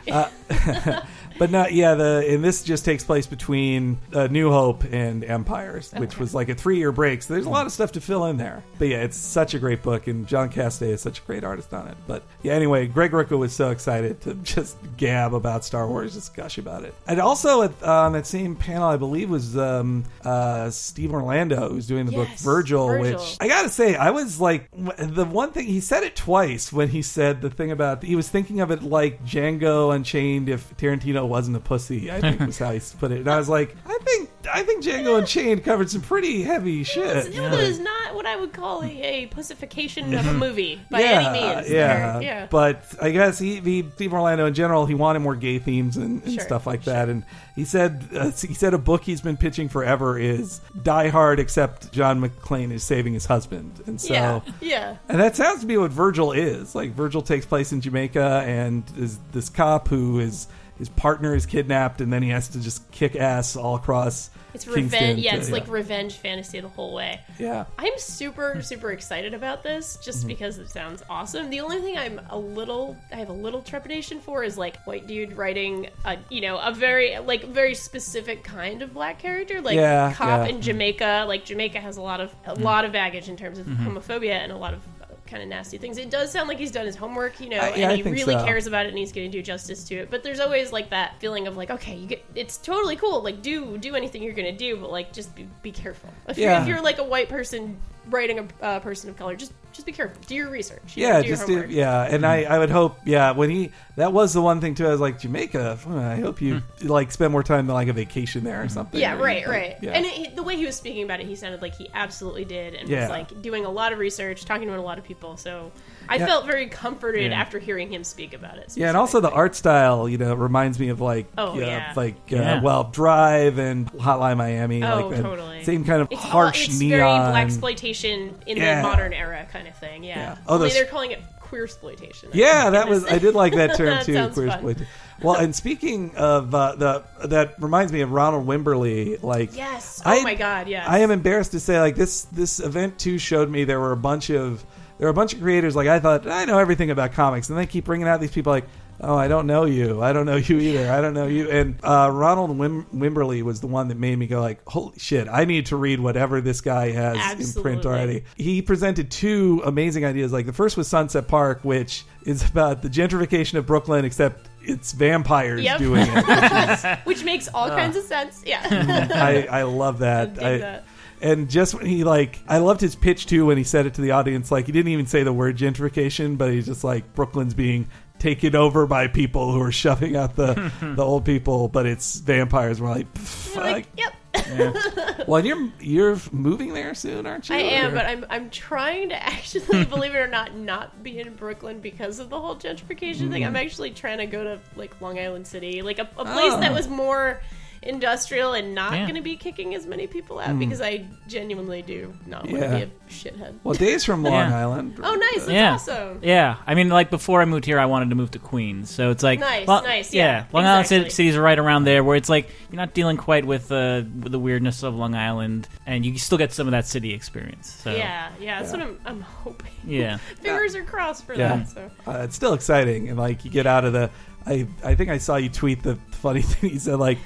out. But not yeah. The and this just takes place between uh, New Hope and Empires, which Okay. was like a three year break. So there's a lot of stuff to fill in there. But yeah, it's such a great book, and John Cassaday is such a great artist on it. But yeah, anyway, Greg Rucka was so excited to just gab about Star Wars, just gush about it. And also at, uh, on that same panel, I believe was um, uh, Steve Orlando who's doing the book Virgil, Virgil. which I gotta say, I was like the one thing he said it twice when he said the thing about he was thinking of it like Django Unchained if Tarantino wasn't a pussy. I think was how he put it, and I was like, I think I think Django Unchained covered some pretty heavy shit. It was not what I would call a, a pussification of a movie by yeah, any means. yeah, Or- yeah. But I guess he, he, Steve Orlando in general, he wanted more gay themes and, and Sure, stuff like that. And he said uh, he said a book he's been pitching forever is Die Hard, except John McClane is saving his husband, and so. yeah, yeah. And that sounds to be what Virgil is. Like Virgil takes place in Jamaica and is this cop who is his partner is kidnapped, and then he has to just kick ass all across. It's Kingston revenge. Yeah, to- it's like revenge fantasy the whole way. yeah. I'm super super excited about this just Mm-hmm. because it sounds awesome. The only thing I'm a little I have a little trepidation for is like white dude writing a you know a very like very specific kind of black character like Yeah, cop yeah. Mm-hmm. in Jamaica. Like Jamaica has a lot of a lot of baggage in terms of homophobia and a lot of kind of nasty things. It does sound like he's done his homework, you know, I- yeah, and he really so. cares about it and he's going to do justice to it. But there's always like that feeling of like, okay, you get it's totally cool. Like do do anything you're going to do, but like just be, be careful. If, Yeah. you're, if you're like a white person writing a uh, person of color, just just be careful. Do your research. you know, Yeah, do your just do, yeah, and I, I would hope, yeah, when he that was the one thing too. I was like Jamaica. hmm, I hope you like spend more time than like a vacation there or something. Yeah, Or, right, like, right. Yeah. And it, the way he was speaking about it, he sounded like he absolutely did, and Yeah. was like doing a lot of research, talking to a lot of people. So I Yeah. felt very comforted Yeah. after hearing him speak about it. yeah, and also the art style, you know, reminds me of like, Oh, uh, yeah. like uh, well, Drive and Hotline Miami. Oh, like that totally. Same kind of It's all, harsh it's neon. very blaxploitation in Yeah. the modern era kind of thing. Yeah. Yeah. Oh, Only those- they're calling it queer exploitation. Yeah, that was. I did like that term too. sounds queer exploitation. Well, and speaking of uh, the, that reminds me of Ronald Wimberly. Like, Yes. Oh I- my God. Yes. I am embarrassed to say, like this this event too showed me there were a bunch of there were a bunch of creators. Like I thought I know everything about comics, and they keep bringing out these people like. Oh, I don't know you. I don't know you either. I don't know you. And uh, Ronald Wim- Wimberly was the one that made me go like, "Holy shit! I need to read whatever this guy has in print already." He presented two amazing ideas. Like the first was Sunset Park, which is about the gentrification of Brooklyn, except it's vampires Yep. doing it. Which is, Which makes all kinds of sense. Yeah. I, I love that. dig I- that. And just when he like, I loved his pitch too when he said it to the audience. Like he didn't even say the word gentrification, but he's just like Brooklyn's being taken over by people who are shoving out the the old people, but it's vampires. We're like, fuck. like, yep. well, you're you're moving there soon, aren't you? I am, Or- but I'm I'm trying to actually, believe it or not, not be in Brooklyn because of the whole gentrification thing. Hmm. I'm actually trying to go to like Long Island City, like a, a place Oh. that was more industrial and not Yeah. going to be kicking as many people out because I genuinely do not want to Yeah. be a shithead. well, Dave's from Long Yeah. Island. oh, nice! That's yeah. awesome. Yeah, I mean, like before I moved here, I wanted to move to Queens, so it's like Nice, Long- nice, yeah, Long Island exactly. City, cities are right around there, where it's like you're not dealing quite with, uh, with the weirdness of Long Island, and you still get some of that city experience. So Yeah, yeah, that's what I'm, I'm hoping. yeah, Fingers are crossed for Yeah. that. So uh, it's still exciting and like you get out of the I, I think I saw you tweet the funny thing you said like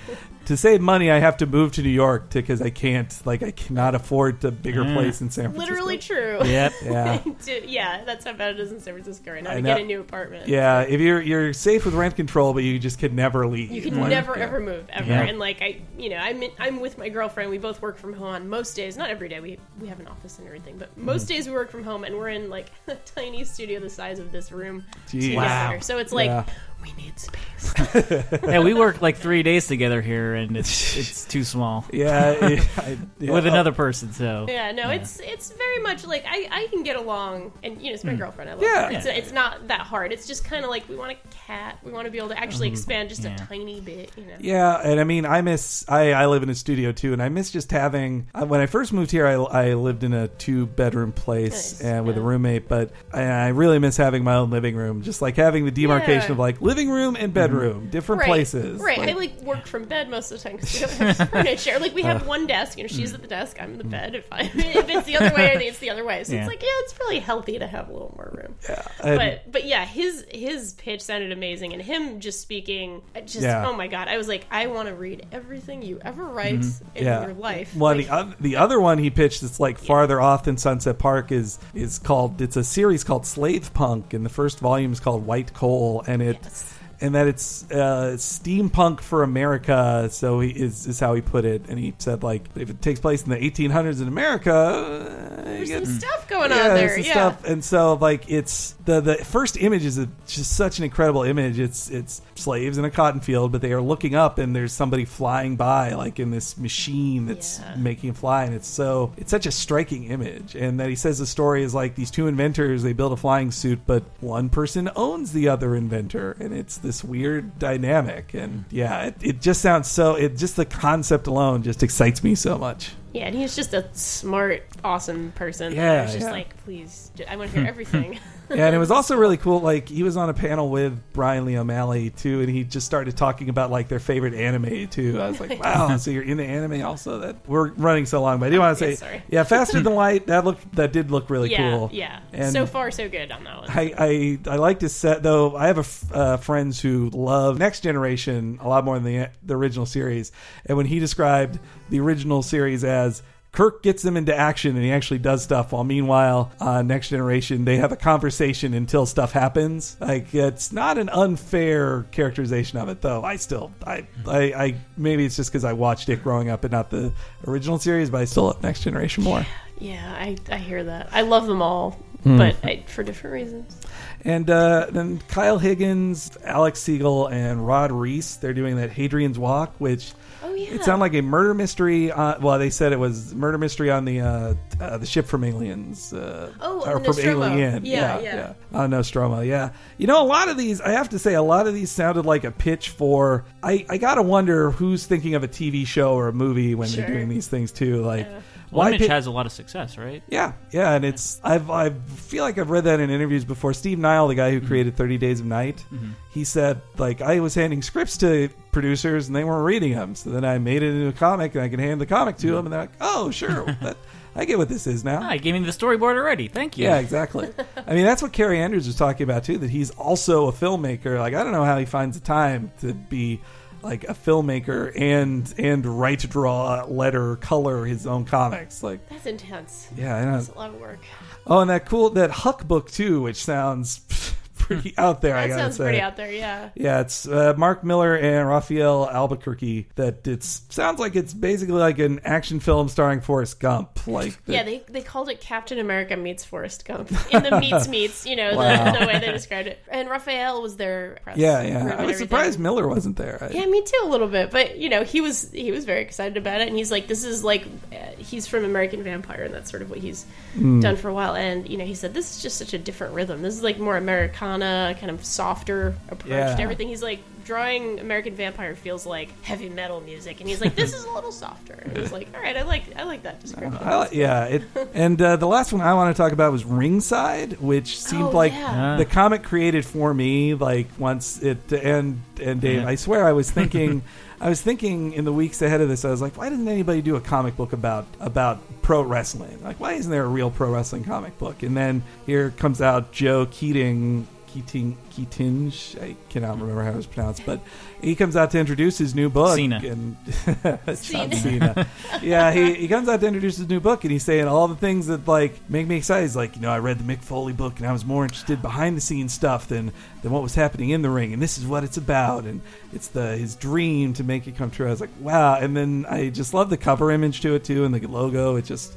to save money I have to move to New York because I can't like I cannot afford a bigger Mm. place in San Francisco. literally true. yep. Yeah. Dude, yeah, that's how bad it is in San Francisco right now I to know. get a new apartment. Yeah, if you're you're safe with rent control, but you just could never leave. You can Like, never yeah. ever move ever, Yeah. and like I, you know, I'm in, I'm with my girlfriend. We both work from home on most days. Not every day. We we have an office and everything, but Mm-hmm. most days we work from home, and we're in like a tiny studio the size of this room Jeez. together. Wow. So it's like Yeah. We need space. yeah, we work like three days together here, and it's it's too small Yeah, it- I, yeah. with another person. So yeah, no, it's it's very much like I, I can get along, and you know, it's my girlfriend. I love Yeah. her. It's, it's not that hard. It's just kind of like we want a cat. We want to be able to actually expand just Yeah. a tiny bit. You know. Yeah, and I mean, I miss. I, I live in a studio too, and I miss just having. uh, When I first moved here, I, I lived in a two bedroom place Nice, and with a roommate, but I, I really miss having my own living room. Just like having the demarcation Yeah. of like living room and bedroom, mm-hmm. different right, places. Right. Like, I like work from bed most of the time because we don't have furniture. Like we have one desk, and she's mm. at the desk, I'm in the mm. bed. If, I, if it's the other way, I think it's the other way. So Yeah. it's like, yeah, it's really healthy to have a little more room. and- But but yeah, his his pitch sounded amazing, and him just speaking, I just Yeah. oh my god, I was like, I want to read everything you ever write mm-hmm. in Mm-hmm. yeah. your life. Well, Like, the, oth- the other one he pitched that's like farther off than Sunset Park is is called. It's a series called Slave Punk, and the first volume is called White Coal, and it Yes. And that it's uh, steampunk for America. So he is is how he put it, and he said like if it takes place in the 1800s in America, uh, there's get- some stuff going yeah, on there. Yeah. stuff, and so like it's the the first image is a, just such an incredible image. It's it's slaves in a cotton field, but they are looking up, and there's somebody flying by, like in this machine that's Yeah. making fly, and it's so it's such a striking image. And that he says the story is like these two inventors, they build a flying suit, but one person owns the other inventor, and it's this weird dynamic. And yeah, it, it just sounds so. It just the concept alone just excites me so much. Yeah, and he's just a smart, awesome person. Yeah, Yeah, it's just yeah. like, please, I want to hear everything. Yeah, and it was also really cool. Like he was on a panel with Brian Lee O'Malley too, and he just started talking about like their favorite anime too. I was like, wow, so you're into anime also? That we're running so long, but I do want to say, Yeah, sorry. yeah, faster than light. That looked that did look really yeah, cool. yeah. And- so far, so good on that one. I, I I like to set though. I have a f- uh, friends who love Next Generation a lot more than the the original series, and when he described the original series as Kirk gets them into action and he actually does stuff, while meanwhile uh, Next Generation they have a conversation until stuff happens. Like it's not an unfair characterization of it though. I still I I, I maybe it's just because I watched it growing up and not the original series, but I still love Next Generation more. yeah, I, I hear that. I love them all, Hmm. but I, for different reasons. And uh, then Kyle Higgins, Alec Siegel, and Rod Reis, they're doing that Hadrian's Wall, which Oh yeah. it sounded like a murder mystery. Uh, well, they said it was murder mystery on the uh, uh, the ship from Aliens. Uh, Oh, or from Alien. Yeah, yeah, yeah. Uh, Nostromo, yeah. You know, a lot of these, I have to say, a lot of these sounded like a pitch for. I, I gotta wonder who's thinking of a TV show or a movie when they're doing these things too. Like, Yeah. Well, why Image pick- has a lot of success, right? yeah, yeah, and it's I've I feel like I've read that in interviews before. Steve Niles, the guy who created Thirty Days of Night, he said like I was handing scripts to producers and they weren't reading them. So then I made it into a comic and I can hand the comic to them and they're like, oh sure, that, I get what this is now. Ah, you gave me the storyboard already. Thank you. Yeah, exactly. I mean, that's what Kaare Andrews was talking about too. That he's also a filmmaker. Like, I don't know how he finds the time to be like a filmmaker and and write, draw, letter, color his own comics. Like, That's intense. yeah, I know. That's a lot of work. Oh, and that cool that Huck book too, which sounds pretty out there. I That gotta sounds say. pretty out there. Yeah. Yeah, it's uh, Mark Millar and Rafael Albuquerque. That it sounds like it's basically like an action film starring Forrest Gump. Like, the- Yeah, they, they called it Captain America meets Forrest Gump in the meets meets, you know, Wow. the, the way they described it. And Rafael was there. yeah, yeah. I was everything. surprised Millar wasn't there. I- Yeah, me too, a little bit. But you know, he was he was very excited about it, and he's like, "This is like, uh, he's from American Vampire, and that's sort of what he's Hmm. done for a while." And you know, he said, "This is just such a different rhythm. This is like more Americana, kind of softer approach Yeah. to everything." He's like, drawing American Vampire feels like heavy metal music, and he's like, "This is a little softer." And I was like, "All right, I like I like that description." I like, yeah, it, and uh, the last one I want to talk about was Ringside, which seemed Oh, like yeah. the comic created for me. Like once it and and Dave, I swear I was thinking, I was thinking in the weeks ahead of this, I was like, why doesn't anybody do a comic book about about pro wrestling? Like, why isn't there a real pro wrestling comic book? And then here comes out Joe Keating. Keating, Keatinge, I cannot remember how it was pronounced, but he comes out to introduce his new book. Cena. And John Cena. Cena. yeah, he, he comes out to introduce his new book, and he's saying all the things that like make me excited. He's like, you know, I read the Mick Foley book, and I was more interested behind the scenes stuff than than what was happening in the ring, and this is what it's about, and it's the his dream to make it come true. I was like, wow, and then I just love the cover image to it too, and the logo. It just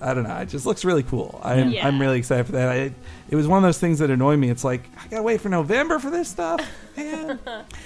I don't know. It just looks really cool. I'm, Yeah. I'm really excited for that. I, it was one of those things that annoy me. It's like I gotta wait for November for this stuff, man.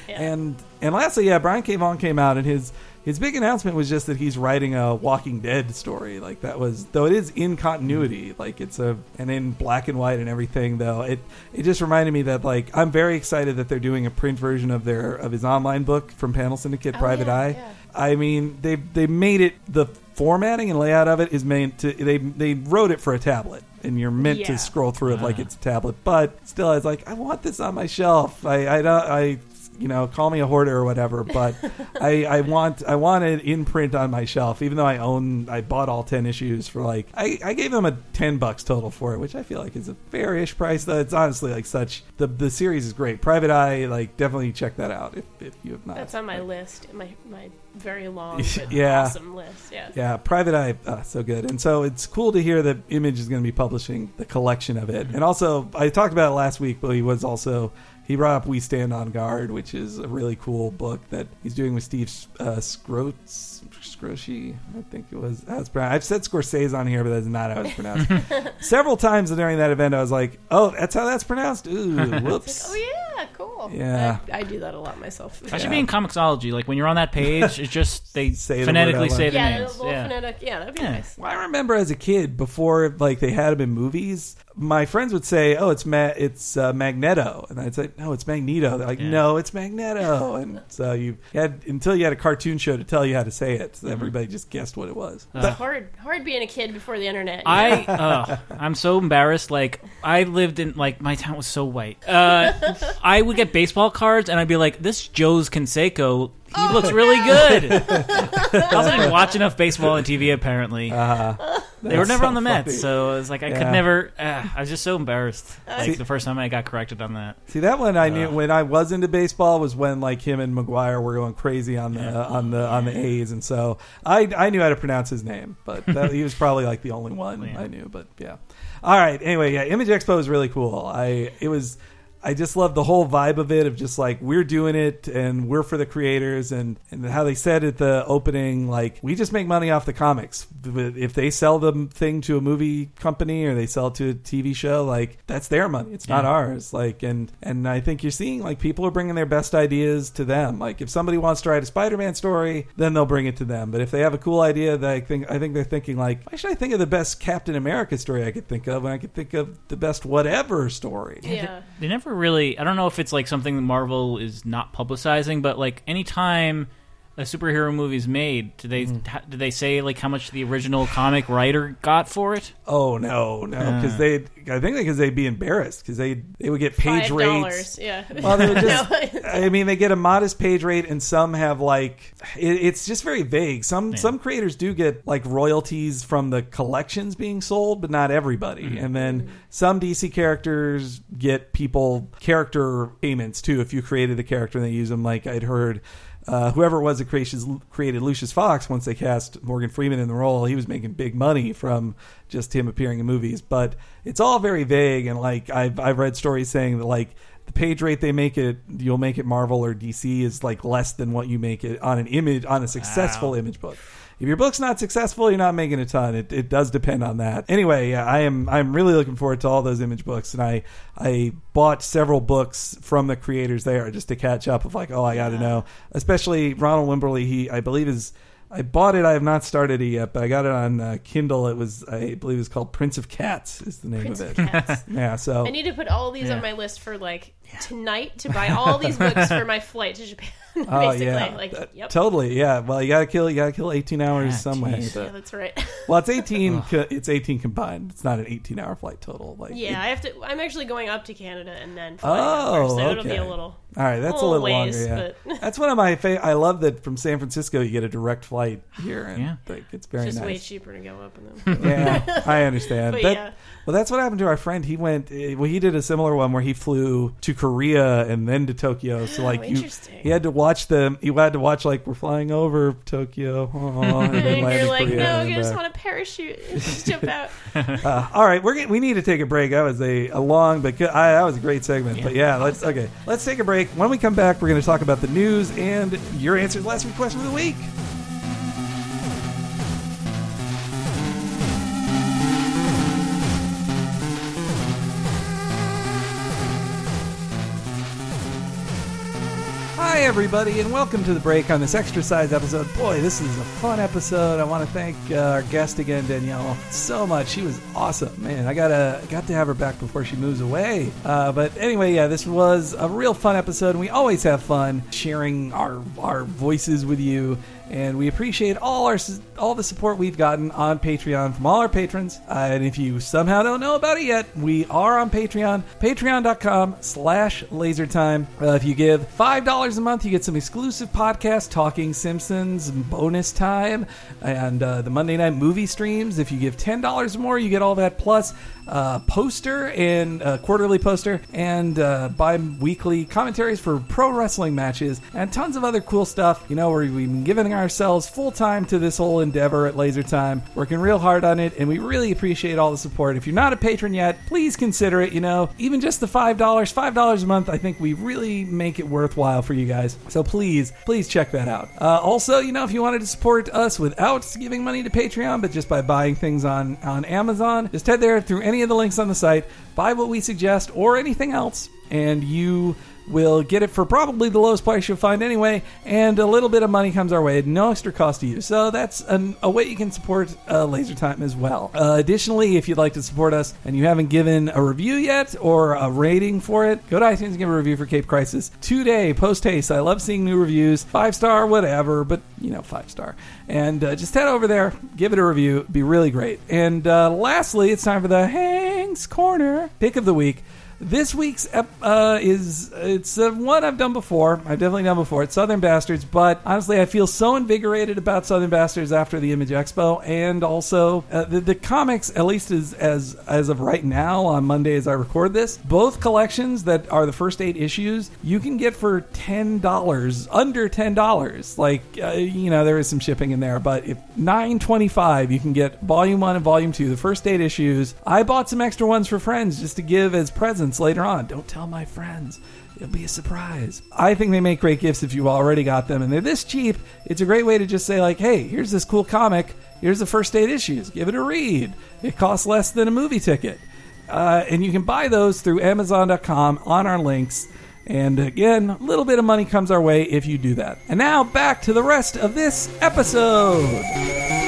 And and lastly, yeah, Brian K. Vaughan came out and his his big announcement was just that he's writing a Walking Dead story. Like that was though it is in continuity, mm. like it's a and in black and white and everything. Though it it just reminded me that like I'm very excited that they're doing a print version of their of his online book from Panel Syndicate, Oh, Private yeah, Eye. yeah. I mean, they they made it the formatting and layout of it is meant to they they wrote it for a tablet and you're meant Yeah. to scroll through it like Ah. it's a tablet. But still, I was like, I want this on my shelf. I I don't I you know call me a hoarder or whatever, but I I want I want it in print on my shelf. Even though I own I bought all ten issues for like I I gave them a ten bucks total for it, which I feel like is a fairish price. Though it's honestly like such the the series is great. Private Eye, like definitely check that out if if you have not. That's on my list, my my very long, but Yeah. awesome list. Yeah. Yeah, Private Eye, uh, so good. And so it's cool to hear that Image is going to be publishing the collection of it. And also, I talked about it last week, but he was also he brought up We Stand on Guard, which is a really cool book that he's doing with Steve uh, Scroats. Scroshi, I think it was. That's pronounced. I've said Scorsese on here, but that's not how it's pronounced. Several times during that event, I was like, "Oh, that's how that's pronounced." Ooh, whoops. Oh yeah, cool. Yeah. I, I do that a lot myself. I should be in Comixology. Like when you're on that page, it's just they Say phonetically word out say loud. the yeah, names. the little Yeah. phonetic. Yeah, that'd be Yeah. nice. Well, I remember as a kid before like they had them in movies. My friends would say, "Oh, it's Ma- it's uh, Magneto," and I'd say, "No, it's Magneto." They're like, Yeah. "No, it's Magneto." And so you had until you had a cartoon show to tell you how to say it. So everybody just guessed what it was. It's hard, hard being a kid before the internet. I uh, I'm so embarrassed. Like I lived in like my town was so white. Uh, I would get baseball cards and I'd be like, "This Joe's Canseco, he Oh, looks really good." I also didn't watch enough baseball and TV. Apparently, Uh, they were never so on the Mets, so it was like I Yeah. could never. Uh, I was just so embarrassed. Like See- the first time I got corrected on that. See that one I knew when I was into baseball was when like him and McGwire were going crazy on the on the on the A's, and so I I knew how to pronounce his name, but that, he was probably like the only one Yeah. I knew. But yeah, all right. Anyway, yeah, Image Expo is really cool. I it was. I just love the whole vibe of it of just like we're doing it and we're for the creators and, and how they said at the opening like we just make money off the comics. If they sell the thing to a movie company or they sell it to a TV show like that's their money. It's not Yeah. ours. Like and and I think you're seeing like people are bringing their best ideas to them. Like if somebody wants to write a Spider-Man story then they'll bring it to them. But if they have a cool idea that I think I think they're thinking like why should I think of the best Captain America story I could think of when I could think of the best whatever story? Yeah. They never really. I don't know if it's like something Marvel is not publicizing, but like anytime a superhero movie is made, do they Mm-hmm. do they say like how much the original comic writer got for it? Oh no, no, because Uh. they. I think because they'd be embarrassed because they they would get page Five rates. Yeah. Well, they would just. No. I mean, they get a modest page rate, and some have like it, it's just very vague. Some some creators do get like royalties from the collections being sold, but not everybody. And then some DC characters get people character payments too. If you created the character and they use them, like I'd heard. Uh, whoever it was that created, created Lucius Fox, once they cast Morgan Freeman in the role, he was making big money from just him appearing in movies. But it's all very vague, and like I've I've read stories saying that like the page rate they make it you'll make it Marvel or DC is like less than what you make it on an image on a successful Wow. image book. If your book's not successful, you're not making a ton. It, it does depend on that. Anyway, yeah, I am I'm really looking forward to all those image books, and I I bought several books from the creators there just to catch up. Of like, oh, I got to know, especially Ronald Wimberly. He I believe is I bought it. I have not started it yet, but I got it on uh, Kindle. It was I believe it's called Prince of Cats is the name Prince of of it. Cats. Yeah, so I need to put all these Yeah. on my list for like tonight to buy all these books for my flight to Japan. Oh yeah, like That- yep. totally. Yeah. Well, you gotta kill. You gotta kill eighteen hours Ah, some way. but- yeah, that's right. well, it's eighteen. co- it's eighteen combined. It's not an eighteen-hour flight total. Like, yeah, it- I have to. I'm actually going up to Canada and then flying Oh, over, so it'll be a little. all right. That's a little little ways, longer. Yeah. but- That's one of my favorite. I love that from San Francisco you get a direct flight here, and Yeah. like, it's very It's just way cheaper to go up and then. yeah, I understand. But That- yeah. Well, that's what happened to our friend. He went. eh, Well, he did a similar one where he flew to Korea and then to Tokyo. So like you, he had to watch them. He had to watch like we're flying over Tokyo. Oh, and then And you're like, Korea no, and I just back. want a parachute. Just jump out. Uh, all right, we're get, we need to take a break. That was a, a long, but good, I, that was a great segment. But yeah, let's okay. Let's take a break. When we come back, we're going to talk about the news and your answers last week question of the week. Everybody, and welcome to the break on this extra size episode. Boy, this is a fun episode. I want to thank uh, our guest again, Danielle, so much. She was awesome, man. I got to got to have her back before she moves away. Uh, but anyway, yeah, this was a real fun episode, and we always have fun sharing our our voices with you. And we appreciate all our all the support we've gotten on Patreon from all our patrons. Uh, and if you somehow don't know about it yet, we are on Patreon. Patreon.com slash lasertime. Uh, if you give $5 a month, you get some exclusive podcasts, Talking Simpsons, bonus time, and uh, the Monday night movie streams. If you give $10 or more, you get all that plus uh, poster and uh, quarterly poster and uh, bi-weekly commentaries for pro wrestling matches and tons of other cool stuff. You know, where we've been giving ourselves full time to this whole endeavor at Laser Time, working real hard on it, and we really appreciate all the support. If you're not a patron yet, please consider it. You know, even just the five dollars, five dollars a month, I think we really make it worthwhile for you guys. So please, please check that out. Uh, also, you know, if you wanted to support us without giving money to Patreon, but just by buying things on on Amazon, just head there through any of the links on the site, buy what we suggest or anything else, and you We'll get it for probably the lowest price you'll find anyway, and a little bit of money comes our way at no extra cost to you. So that's an, a way you can support uh, Laser Time as well. Uh, additionally, if you'd like to support us and you haven't given a review yet or a rating for it, go to iTunes and give a review for Cape Crisis today, post haste. I love seeing new reviews, five star, whatever, but you know, five star. And uh, just head over there, give it a review, be really great. And uh, lastly, it's time for the Hanks Corner pick of the week. This week's uh, is it's uh, one I've done before. I've definitely done before. It's Southern Bastards, but honestly, I feel so invigorated about Southern Bastards after the Image Expo, and also uh, the, the comics. At least as as as of right now, on Monday as I record this, both collections that are the first eight issues you can get for ten dollars, under ten dollars. Like uh, you know, there is some shipping in there, but if nine twenty five, you can get Volume One and Volume Two, the first eight issues. I bought some extra ones for friends just to give as presents later on. Don't tell my friends. It'll be a surprise. I think they make great gifts if you've already got them and they're this cheap. It's a great way to just say, like, hey, here's this cool comic. Here's the first eight issues. Give it a read. It costs less than a movie ticket. Uh, and you can buy those through Amazon.com on our links. And again, a little bit of money comes our way if you do that. And now back to the rest of this episode.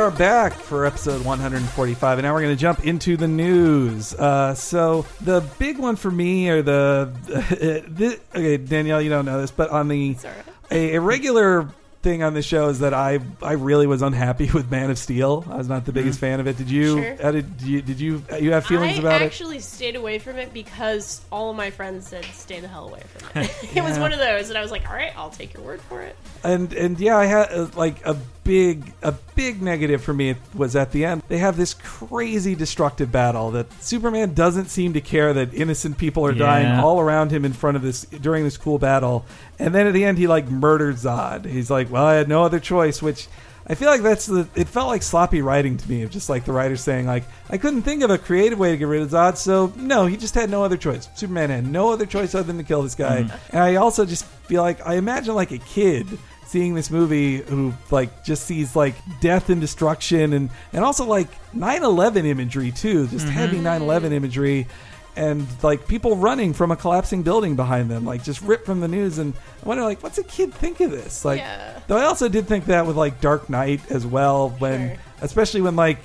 Are back for episode 145, and now we're going to jump into the news. Uh, so the big one for me are the, the okay, Danielle, you don't know this, but on the a, a regular thing on the show is that I I really was unhappy with Man of Steel. I was not the biggest fan of it. Did you? Sure. How did you? Did you? You have feelings I about it? actually stayed away from it because all of my friends said stay the hell away from it. it was one of those, and I was like, all right, I'll take your word for it. and and yeah, I had uh, like a big a big negative for me was at the end. They have this crazy destructive battle that Superman doesn't seem to care that innocent people are dying all around him in front of this during this cool battle. And then at the end, he like murdered Zod. He's like, "Well, I had no other choice," which. I feel like that's the. It felt like sloppy writing to me, of just like the writer saying, like, I couldn't think of a creative way to get rid of Zod, so no, he just had no other choice. Superman had no other choice other than to kill this guy. Mm-hmm. And I also just feel like I imagine like a kid seeing this movie who like just sees like death and destruction and and also like 9/11 imagery too, just mm-hmm. heavy 9/11 imagery and like people running from a collapsing building behind them, like just ripped from the news. And I wonder, like, what's a kid think of this? Like, Yeah. though I also did think that with like Dark Knight as well, when Sure. especially when like.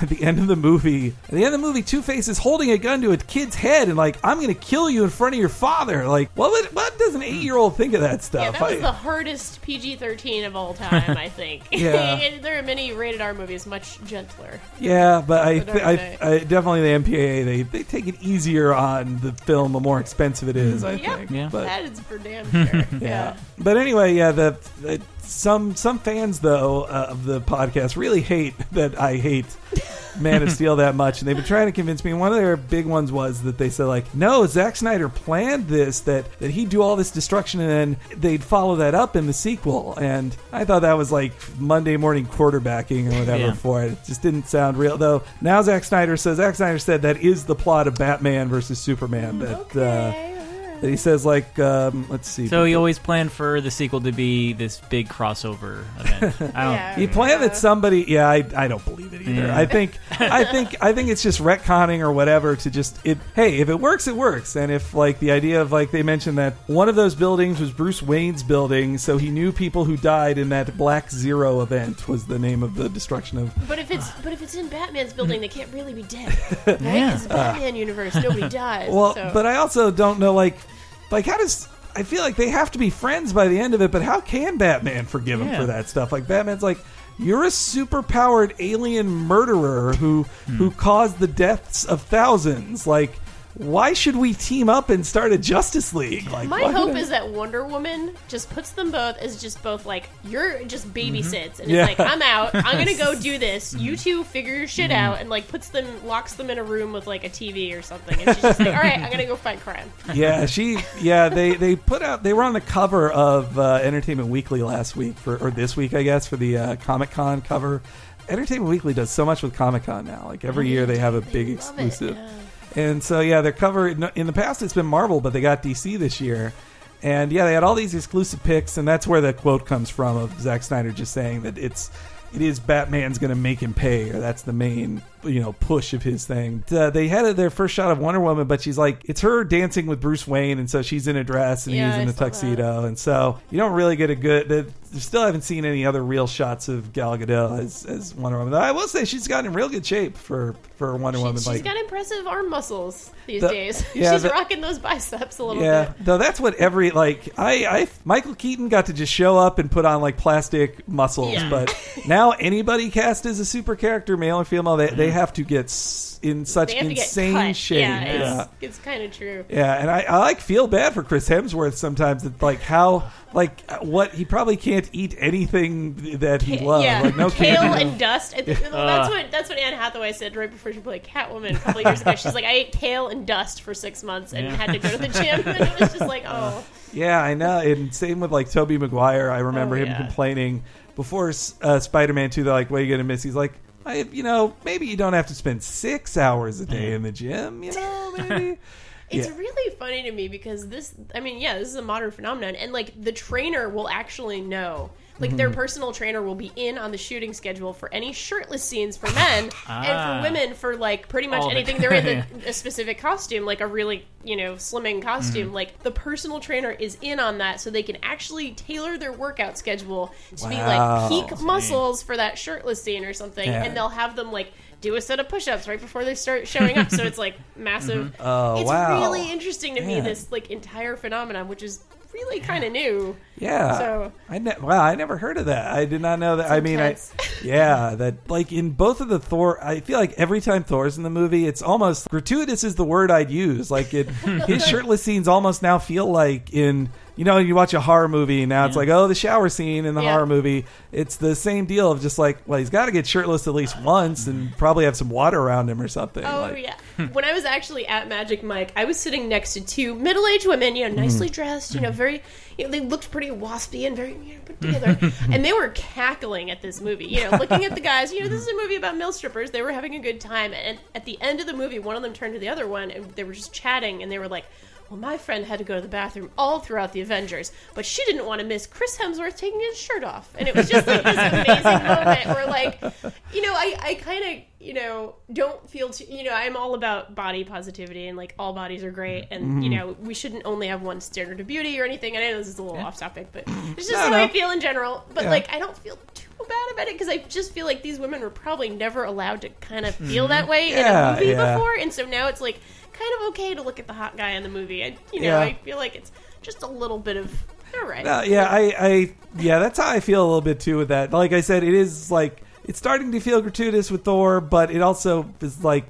At the end of the movie, at the end of the movie, Two Face is holding a gun to a kid's head and like, "I'm going to kill you in front of your father." Like, what would, what does an eight year old think of that stuff? Yeah, stuff? that was I- the hardest PG 13 of all time, I think. Yeah. There are many rated R movies much gentler. Yeah, but I, The Dark I, I definitely the MPAA they, they take it easier on the film the more expensive it is. I Yep. think. Yeah. But, that is for damn sure. yeah. yeah. But anyway, yeah. The, the some some fans though uh, of the podcast really hate that I hate Man of Steel that much, and they've been trying to convince me. And one of their big ones was that they said like, no, Zack Snyder planned this that that he'd do all this destruction and then they'd follow that up in the sequel. And I thought that was like Monday morning quarterbacking or whatever Yeah. for it. It just didn't sound real. Though now Zack Snyder says Zack Snyder said that is the plot of Batman versus Superman. That. Uh, Okay. all right. that he says like um, let's see So he always planned for the sequel to be this big crossover event. I don't. Yeah. He planned that somebody. Yeah, I, I don't believe it either. Yeah. I think I think I think it's just retconning or whatever to just it. Hey, if it works, it works. And if like the idea of like they mentioned that one of those buildings was Bruce Wayne's building, so he knew people who died in that Black Zero event was the name of the destruction of. But if it's but if it's in Batman's building, they can't really be dead. Right? Yeah. It's the Batman universe. Nobody dies. Well, so. but I also don't know like like how does. I feel like they have to be friends by the end of it, but how can Batman forgive him Yeah. for that stuff? Like Batman's like, you're a super-powered alien murderer who Hmm. who caused the deaths of thousands. Like, why should we team up and start a Justice League? Like, My hope I- is that Wonder Woman just puts them both as just both like you're just babysits and Yeah. it's like I'm out. I'm gonna go do this. You two figure your shit Mm-hmm. out and like puts them locks them in a room with like a TV or something. And she's just like, all right, I'm gonna go fight crime. yeah, she, yeah, they they put out they were on the cover of uh, Entertainment Weekly last week for or this week, I guess, for the uh, Comic Con cover. Entertainment Weekly does so much with Comic Con now. Like every year they have a big Love it, exclusive. yeah. And so yeah, they're covering. In the past, it's been Marvel, but they got DC this year. And yeah, they had all these exclusive picks, and that's where the quote comes from of Zack Snyder just saying that it's it is Batman's going to make him pay, or that's the main you know push of his thing. Uh, they had their first shot of Wonder Woman, but she's like it's her dancing with Bruce Wayne, and so she's in a dress and Yeah, he's in I a saw that. tuxedo, and so you don't really get a good. They still haven't seen any other real shots of Gal Gadot as, as Wonder Woman. I will say she's gotten in real good shape for for Wonder Woman She, Woman. has like got impressive arm muscles these The- days. yeah, she's the- rocking those biceps a little Yeah, bit. though that's what every like I, I Michael Keaton got to just show up and put on like plastic muscles, Yeah. but now anybody cast as a super character, male or female, they, they have to get s- in such They get insane shape. Yeah, yeah. it's, it's kind of true. Yeah, and I, I like feel bad for Chris Hemsworth sometimes. That like how like what he probably can't eat anything that he loves. yeah, Like no kale candy. and dust. I think, well, that's what that's what Anne Hathaway said right before she played Catwoman a couple years ago. She's like, I ate kale and dust for six months and Yeah. had to go to the gym, and it was just like, oh, Yeah, I know. And same with like Tobey Maguire. I remember Oh, him yeah. complaining before uh, Spider Man Two. They're like, "What are you gonna miss?" He's like, I, "You know, maybe you don't have to spend six hours a day in the gym. You know, maybe." It's Yeah. really funny to me because this, I mean, yeah, this is a modern phenomenon, and like the trainer will actually know. Like Mm-hmm. their personal trainer will be in on the shooting schedule for any shirtless scenes for men, and Ah. for women for like pretty much All of it. anything they're in the, a specific costume, like a really you know slimming costume. Mm-hmm. Like the personal trainer is in on that, so they can actually tailor their workout schedule to be like peak muscles for that shirtless scene or something, Yeah. and they'll have them like do a set of push-ups right before they start showing up. so it's like massive. Oh, it's wow. really interesting to me Man. this like entire phenomenon, which is really kind of new. Yeah. So- I ne- wow, I never heard of that. I did not know that. I mean, I yeah, that like in both of the Thor, I feel like every time Thor's in the movie, it's almost gratuitous is the word I'd use. Like it, his shirtless scenes almost now feel like in you know you watch a horror movie and now it's like oh the shower scene in the Yeah. horror movie. It's the same deal of just like well he's got to get shirtless at least once and probably have some water around him or something. Oh like, yeah. when I was actually at Magic Mike, I was sitting next to two middle-aged women, you know, nicely Mm-hmm. dressed, you know, very, you know, they looked pretty waspy and very you know, put together, and they were cackling at this movie. You know, looking at the guys. You know, this is a movie about mill strippers. They were having a good time, and at the end of the movie, one of them turned to the other one, and they were just chatting, and they were like. Well, my friend had to go to the bathroom all throughout the Avengers, but she didn't want to miss Chris Hemsworth taking his shirt off. And it was just like this amazing moment where, like, you know, I, I kind of, you know, don't feel too, you know, I'm all about body positivity and like all bodies are great. And, you mm-hmm. know, we shouldn't only have one standard of beauty or anything. I know this is a little off topic, but it's just No, the way I feel in general. But, Yeah. like, I don't feel bad about it because I just feel like these women were probably never allowed to kind of feel that way Yeah, in a movie yeah. before. And so now it's like kind of okay to look at the hot guy in the movie. I, you know, Yeah. I feel like it's just a little bit of, all right. Uh, yeah, I, I, yeah, that's how I feel a little bit too with that. Like I said, it is like it's starting to feel gratuitous with Thor, but it also is like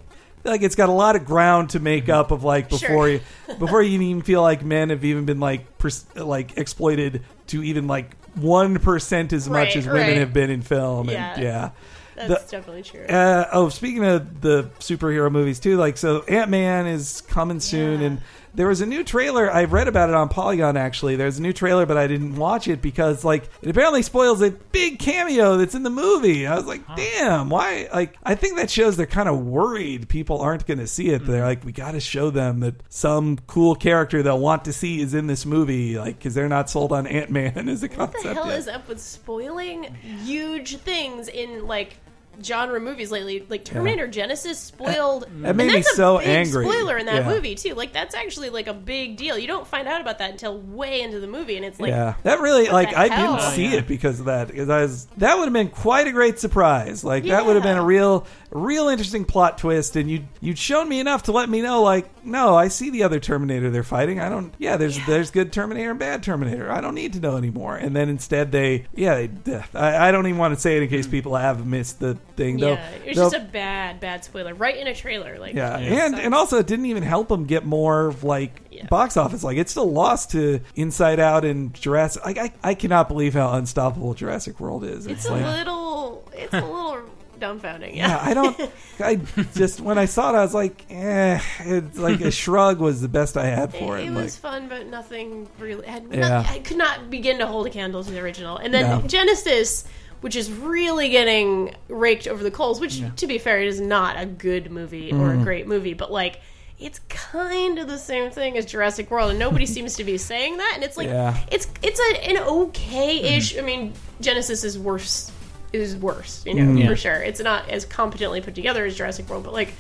like it's got a lot of ground to make up of like before Sure. you before you even feel like men have even been like pers- like exploited to even like one percent as much Right, as women right. have been in film. Yeah. And yeah. That's definitely true. Uh, oh, speaking of the superhero movies too, like so, Ant Man is coming soon, Yeah. and there was a new trailer. I've read about it on Polygon. Actually, there's a new trailer, but I didn't watch it because like it apparently spoils a big cameo that's in the movie. I was like, damn, why? Like, I think that shows they're kind of worried people aren't going to see it. Mm-hmm. They're like, we got to show them that some cool character they'll want to see is in this movie, like because they're not sold on Ant Man as a concept. What concept. the hell yet. is up with spoiling huge things in like genre movies lately? Like Terminator Genisys spoiled. That made and me a so big angry. Spoiler in that Yeah. movie too. Like that's actually like a big deal. You don't find out about that until way into the movie, and it's like yeah, that really what like I hell? didn't Oh, see yeah. it because of that. Because I was that would have been quite a great surprise. Like that would have been a real, real interesting plot twist. And you you'd shown me enough to let me know. Like, no, I see the other Terminator they're fighting. I don't. Yeah, there's there's good Terminator and bad Terminator. I don't need to know anymore. And then instead they yeah they, I, I don't even want to say it in case hmm. people have missed the thing. though. yeah, it was though- just a bad, bad spoiler right in a trailer. Like yeah, it and sucks. and also it didn't even help them get more like Yeah. box office. Like it still lost to Inside Out and Jurassic. Like I, I cannot believe how unstoppable Jurassic World is. it's a like, little, it's a little dumbfounding. yeah, Yeah, I don't. I just when I saw it, I was like, eh. It's like a shrug was the best I had for it. It, it like, was fun, but nothing really. Had, Yeah. I could not begin to hold a candle to the original. And then No. Genisys which is really getting raked over the coals. Which, to be fair, it is not a good movie or Mm-hmm. a great movie, but like. It's kind of the same thing as Jurassic World, and nobody seems to be saying that. And it's like Yeah. it's it's a, an okay-ish. I mean, Genisys is worse is worse, you know, Mm-hmm. Yeah. for sure. It's not as competently put together as Jurassic World, but like,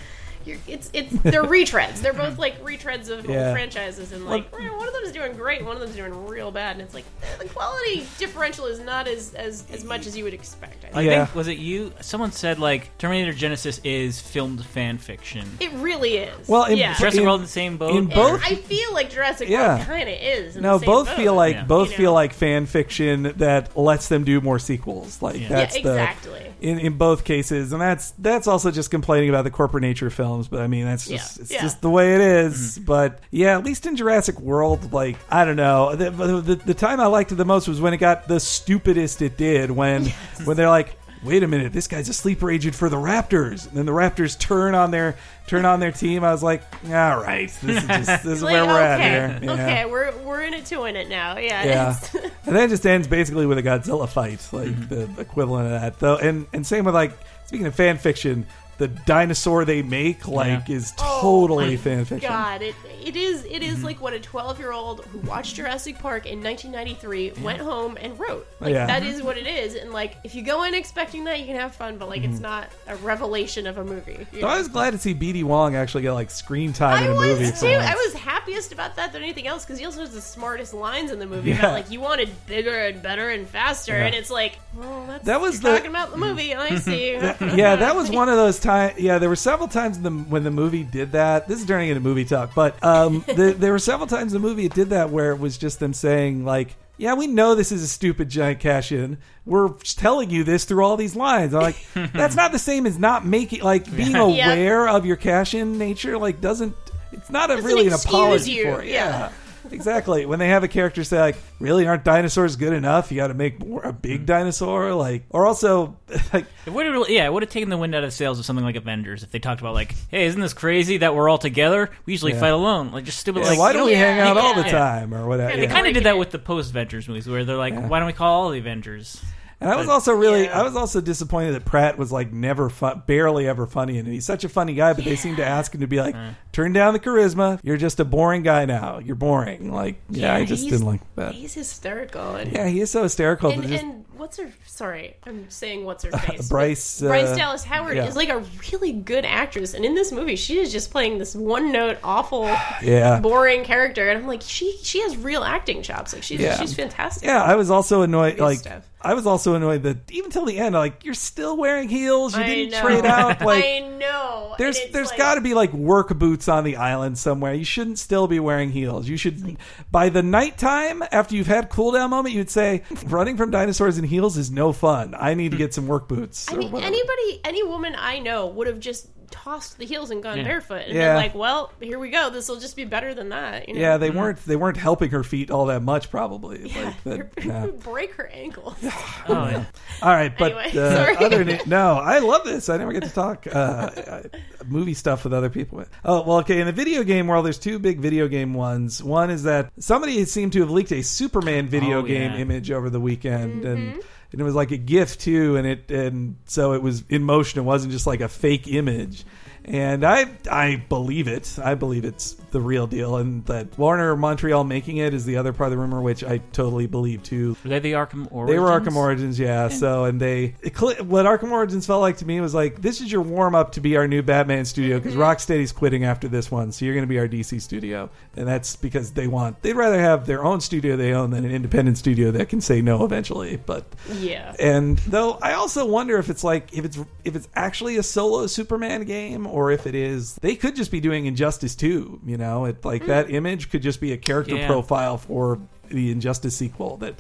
you're, it's it's they're retreads. They're both like retreads of Yeah. old franchises, and like eh, one of them is doing great, one of them is doing real bad, and it's like the quality differential is not as as as much as you would expect. I I think. Yeah. think was it you? Someone said like Terminator Genisys is filmed fan fiction. It really is. Well, in- yeah. Jurassic in- World in the same boat. in And both- I feel like Jurassic Yeah. World kind of is. in No, the same both boat. feel like Yeah. both You feel like fan fiction that lets them do more sequels. Like Yeah. that's Yeah, the exactly. in in both cases, and that's that's also just complaining about the corporate nature of films. But I mean, that's just Yeah. it's Yeah. just the way it is. But yeah, at least in Jurassic World, like I don't know, the, the the time I liked it the most was when it got the stupidest it did when when they're like. Wait a minute! This guy's a sleeper agent for the Raptors, and then the Raptors turn on their turn on their team. I was like, "All right, this is just this is Like, where we're okay, at here." Yeah. Okay, we're we're in it to win it now. Yeah. Yeah, and then it just ends basically with a Godzilla fight, like Mm-hmm. the equivalent of that. Though, and and same with like speaking of fan fiction, the dinosaur they make like Yeah. is Oh totally my fan fiction. God, it it is it Mm-hmm. like what a twelve year old who watched Jurassic Park in 1993 went home and wrote. Like Yeah. that is what it is. And like if you go in expecting that, you can have fun, but like Mm-hmm. it's not a revelation of a movie. So I was glad to see BD Wong actually get like screen time I in a was movie. too. for I once. was happiest about that than anything else because he also has the smartest lines in the movie Yeah. about like you wanted bigger and better and faster, Yeah. and it's like, well, that's That was you're the- talking about the movie. I see. That- yeah, that was one of those times. Yeah, there were several times in the, when the movie did that. This is turning into movie talk, but um, the, there were several times in the movie it did that where it was just them saying like, "Yeah, we know this is a stupid giant cash in. We're telling you this through all these lines." I'm like, that's not the same as not making like being Yeah. aware of your cash in nature. Like, doesn't it's not a Doesn't really an excuse apology you, for it. yeah. exactly. When they have a character say like, "Really, aren't dinosaurs good enough? You got to make more a big dinosaur." Like, or also like. It would have really, yeah, it would have taken the wind out of the sails of something like Avengers if they talked about like, hey, isn't this crazy that we're all together? We usually Yeah. fight alone, like just stupid. Yeah, like, why don't we hang out all the time or whatever? Kinda They Yeah. kind of did that with the post Avengers movies, where they're like, Yeah. why don't we call all the Avengers? And I was But- also really, Yeah. I was also disappointed that Pratt was like never, fun, barely ever funny in it. He's such a funny guy, but they seem to ask him to be like, uh. Turn down the charisma. You're just a boring guy now. You're boring. Like, yeah, I just he's- didn't like that. He's hysterical. And, Yeah, he is so hysterical. and, but just- and what's her? Sorry, I'm saying what's her face. Bryce, but Bryce uh, Dallas Howard yeah. is like a really good actress, and in this movie, she is just playing this one note, awful, yeah. boring character, and I'm like, she she has real acting chops. Like she's Yeah. she's fantastic. Yeah, I was also annoyed. Like, stuff. I was also annoyed that even till the end, like, you're still wearing heels. You I didn't know. trade out. Like, I know. There's there's like- got to be like work boots on the island somewhere. You shouldn't still be wearing heels. You should by the nighttime after you've had cool down moment, you'd say running from dinosaurs in heels is no fun. I need to get some work boots. I mean, whatever. anybody, any woman I know would have just tossed the heels and gone Yeah. barefoot, and Yeah. been like, "Well, here we go. This will just be better than that." You know? yeah, they weren't they weren't helping her feet all that much probably. Yeah, Like that, yeah. break her ankles. Oh, yeah. All right, but Anyway, uh, other than, no, I love this. I never get to talk uh, uh, movie stuff with other people. Oh well, okay. In the video game world, there's two big video game ones. One is that somebody seemed to have leaked a Superman video Oh, game yeah. image over the weekend, Mm-hmm. and it was like a gift too, and it and so it was in motion. It wasn't just like a fake image. And I I believe it. I believe it's the real deal, and that Warner Montreal making it is the other part of the rumor, which I totally believe too. Were they the Arkham Origins? They were Arkham Origins, yeah. So, and they it, what Arkham Origins felt like to me was like this is your warm up to be our new Batman studio because mm-hmm. Rocksteady's quitting after this one, so you're going to be our DC studio, and that's because they want they'd rather have their own studio they own than an independent studio that can say no eventually. But yeah. and though I also wonder if it's like if it's if it's actually a solo Superman game or if it is they could just be doing Injustice too, you know, it like that image could just be a character Yeah. profile for the Injustice sequel that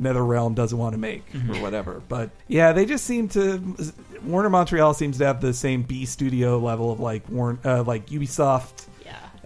NetherRealm doesn't want to make or whatever. But yeah, they just seem to Warner Montreal seems to have the same B studio level of like Warn uh, like Ubisoft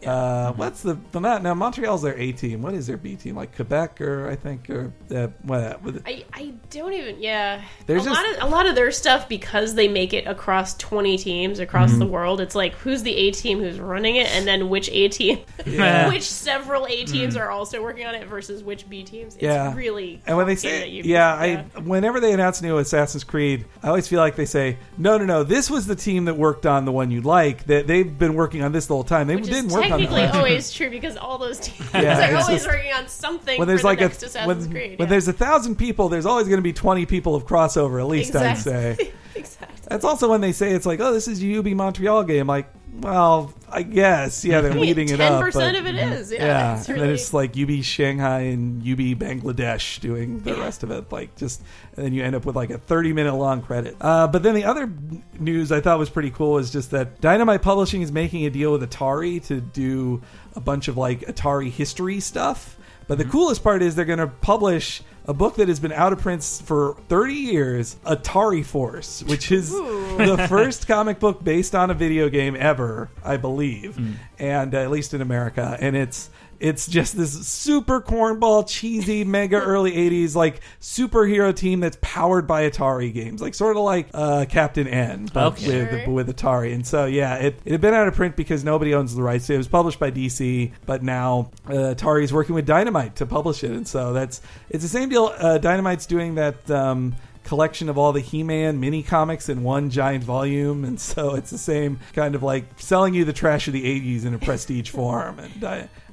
Yeah. Uh, what's the, the not now Montreal's their A team? What is their B team? Like Quebec or I think or uh, what? I, I don't even yeah. There's a just- lot of a lot of their stuff because they make it across twenty teams across Mm-hmm. the world. It's like who's the A team who's running it, and then which A team, Yeah. which several A teams are also working on it versus which B teams. It's Mm. Yeah. really And when they say, Ubisoft, yeah, I whenever they announce new Assassin's Creed, I always feel like they say, no, no, no, this was the team that worked on the one you like. That they've been working on this the whole time. They which didn't work on technically that. always true because all those teams Yeah, are it's always just- working on something when there's for like the a Assassin's when, Creed. when yeah. there's a thousand people, there's always going to be twenty people of crossover at least. I'd say. exactly. That's also when they say it's like, oh, this is UB Montreal game. Like, well, I guess, yeah, they're leading it up. Ten percent of it is. Yeah, yeah, it's and then it's like UB Shanghai and UB Bangladesh doing the Yeah. rest of it, like just, and then you end up with like a thirty minute long credit. Uh, but then the other news I thought was pretty cool is just that Dynamite Publishing is making a deal with Atari to do a bunch of like Atari history stuff. But the coolest part is they're going to publish a book that has been out of print for 30 years, Atari Force, which is the first comic book based on a video game ever, I believe, and uh, at least in America. And it's it's just this super cornball, cheesy, mega early 80s like superhero team that's powered by Atari games, like sort of like uh, Captain N, but Okay. with Sure. with Atari. And so yeah, it, it had been out of print because nobody owns the rights. to It It was published by DC, but now uh, Atari is working with Dynamite to publish it, and so that's it's the same deal. Uh, Dynamite's doing that. Um, collection of all the He-Man mini comics in one giant volume, and so it's the same kind of like selling you the trash of the '80s in a prestige form. And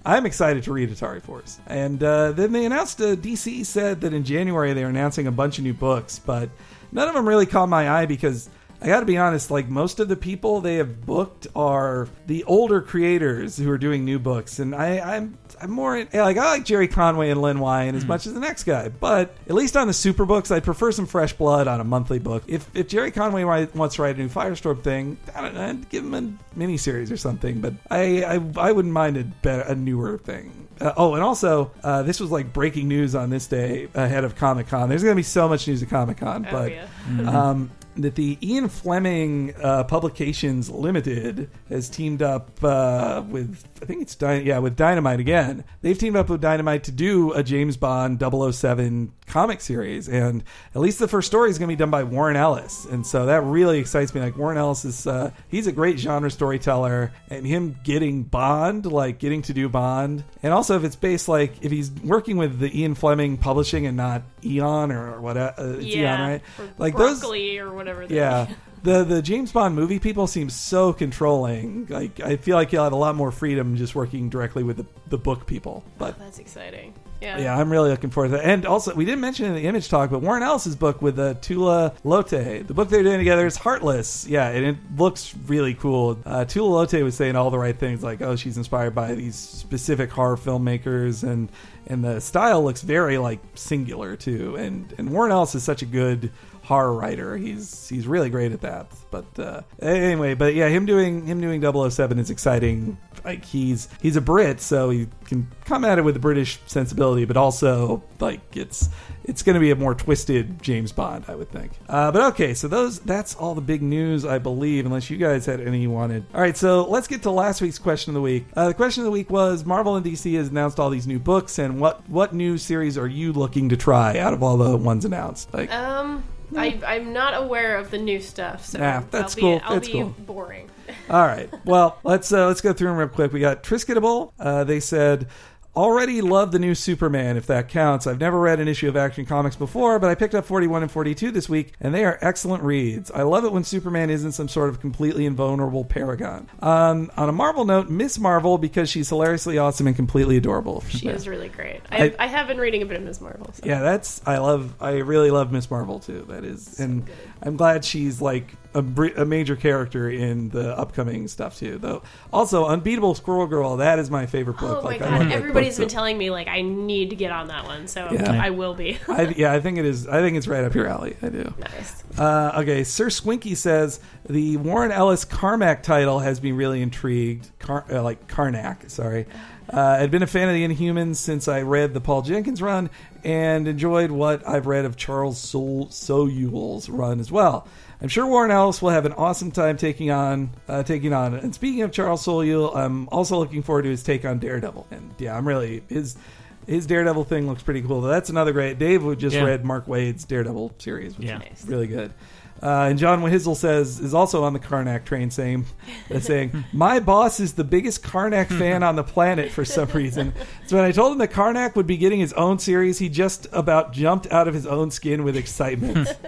I'm excited to read Atari Force. And uh, then they announced, uh, DC said that in January they were announcing a bunch of new books, but none of them really caught my eye because. I got to be honest, like most of the people they have booked are the older creators who are doing new books, and I, I'm I'm more in, like I like Gerry Conway and Len Wein as much as the next guy, but at least on the super books, I'd prefer some fresh blood on a monthly book. If if Gerry Conway wants to write a new Firestorm thing, I don't know, I'd give him a miniseries or something, but I I, I wouldn't mind a better a newer thing. Uh, oh, and also, uh, this was like breaking news on this day ahead of Comic Con. There's going to be so much news at Comic Con, Oh, but yeah. um, that the Ian Fleming uh, Publications Limited has teamed up uh, with, I think it's Dy- yeah, with Dynamite again. They've teamed up with Dynamite to do a James Bond 007 comic series, and at least the first story is going to be done by Warren Ellis, and so that really excites me. Like Warren Ellis is, uh, he's a great genre storyteller, and him getting Bond, like getting to do Bond, and also if it's based like if he's working with the Ian Fleming Publishing and not Eon or whatever, uh, it's Eon, right? Like those or whatever. They're- yeah. The the James Bond movie people seem so controlling. Like I feel like you'll have a lot more freedom just working directly with the, the book people. But that's exciting. Yeah. yeah, I'm really looking forward to that. And also, we didn't mention in the image talk, but Warren Ellis's book with uh, Tula Lotay, the book they're doing together is Heartless. Yeah, and it looks really cool. Uh, Tula Lotay was saying all the right things, like oh, she's inspired by these specific horror filmmakers, and and the style looks very like singular too. And and Warren Ellis is such a good horror writer. He's he's really great at that. But uh, anyway, but yeah, him doing him doing 007 is exciting. Like he's he's a Brit, so he can come at it with a British sensibility, but also like it's it's going to be a more twisted James Bond, I would think. Uh, but okay, so those that's all the big news, I believe, unless you guys had any you wanted. All right, so let's get to last week's question of the week. Uh, the question of the week was Marvel and DC has announced all these new books, and what what new series are you looking to try out of all the ones announced? Like, Um, I, I'm not aware of the new stuff, so Nah, that's I'll be, cool. I'll That's be cool. boring. All right. Well, let's uh, let's go through them real quick. We got Trisketable. Uh, they said already love the new Superman, if that counts. I've never read an issue of Action Comics before, but I picked up 41 and 42 this week, and they are excellent reads. I love it when Superman isn't some sort of completely invulnerable paragon. Um, on a Marvel note, Miss Marvel because she's hilariously awesome and completely adorable. She is really great. I- I, I have been reading a bit of Miss Marvel. So. Yeah, that's I love. I really love Miss Marvel too. That is, and good. I'm glad she's like a, br- a major character in the upcoming stuff too. Though, also Unbeatable Squirrel Girl. That is my favorite book. Oh my like, god! Everybody's been telling me like I need to get on that one, so Yeah. I will be. I, yeah, I think it is. I think it's right up your alley. I do. nice. Uh, okay, Sir Squinky says the Warren Ellis Carmack title has me really intrigued. Car- uh, like Karnak, sorry. Uh, I'd been a fan of the Inhumans since I read the Paul Jenkins run and enjoyed what I've read of Charles Soule- Soul's run as well. I'm sure Warren Ellis will have an awesome time taking on uh, taking on. And speaking of Charles Soule, I'm also looking forward to his take on Daredevil. And yeah, I'm really his his Daredevil thing looks pretty cool. That's another great. Dave who just Yeah. read Mark Waid's Daredevil series, which Yeah. is Nice. really good. Uh, and John Hizzle says is also on the Karnak train, saying, uh, saying, "My boss is the biggest Karnak fan on the planet for some reason. So when I told him that Karnak would be getting his own series, he just about jumped out of his own skin with excitement."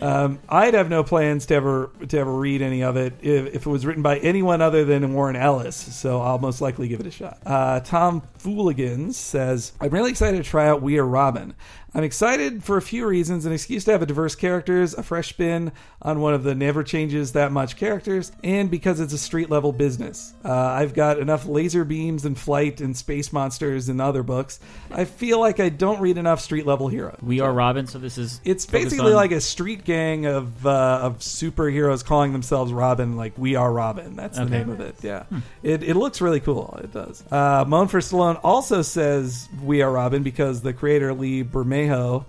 Um, I'd have no plans to ever to ever read any of it if, if it was written by anyone other than Warren Ellis. So I'll most likely give it a shot. Uh, Tom Fooligans says, "I'm really excited to try out We Are Robin. I'm excited for a few reasons: an excuse to have a diverse characters, a fresh spin on one of the never changes that much characters, and because it's a street level business. Uh, I've got enough laser beams and flight and space monsters in other books. I feel like I don't read enough street level heroes. We are Robin, so this is It's basically on- like a street gang of uh, of superheroes calling themselves Robin, like we are Robin. That's the name of it. Yeah, it, it looks really cool. It does. Uh, Moan for Stallone also says we are Robin because the creator Lee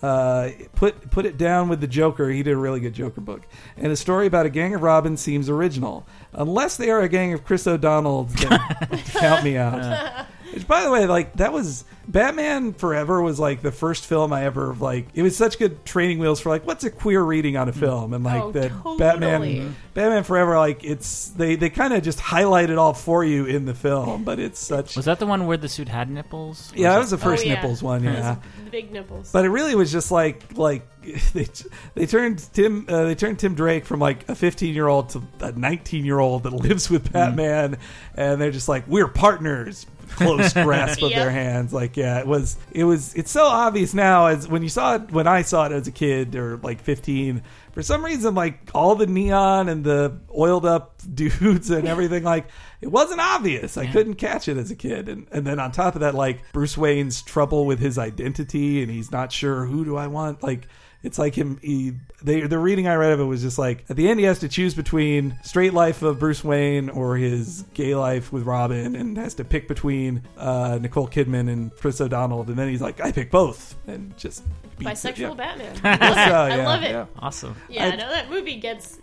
Uh, put put it down with the Joker. He did a really good Joker book, and a story about a gang of Robins seems original, unless they are a gang of Chris O'Donnell. Then count me out. Which, by the way, like that was Batman Forever was like the first film I ever like. It was such good training wheels for like what's a queer reading on a film, and like Oh, that totally. Batman Batman Forever, like it's they they kind of just highlight it all for you in the film, but it's such. Was that the one where the suit had nipples? Or yeah, that was was the first Oh, yeah. nipples one. Yeah. The big nipples. But it really was just like like they they turned Tim uh, they turned Tim Drake from like a 15 year old to a 19 year old that lives with Batman, and they're just like we're partners. Close grasp of their hands, like yeah, it was. It was. It's so obvious now as when you saw it when I saw it as a kid or like 15. For some reason, like all the neon and the oiled up dudes and everything, like it wasn't obvious. I couldn't catch it as a kid, and and then on top of that, like Bruce Wayne's trouble with his identity, and he's not sure who do I want. Like it's like him. He they the reading I read of it was just like at the end he has to choose between straight life of Bruce Wayne or his gay life with Robin, and has to pick between uh, Nicole Kidman and Chris O'Donnell, and then he's like I pick both, and just beats it. Bisexual Yeah. Batman. So, I love it. Yeah. awesome. Yeah, I- I know that movie gets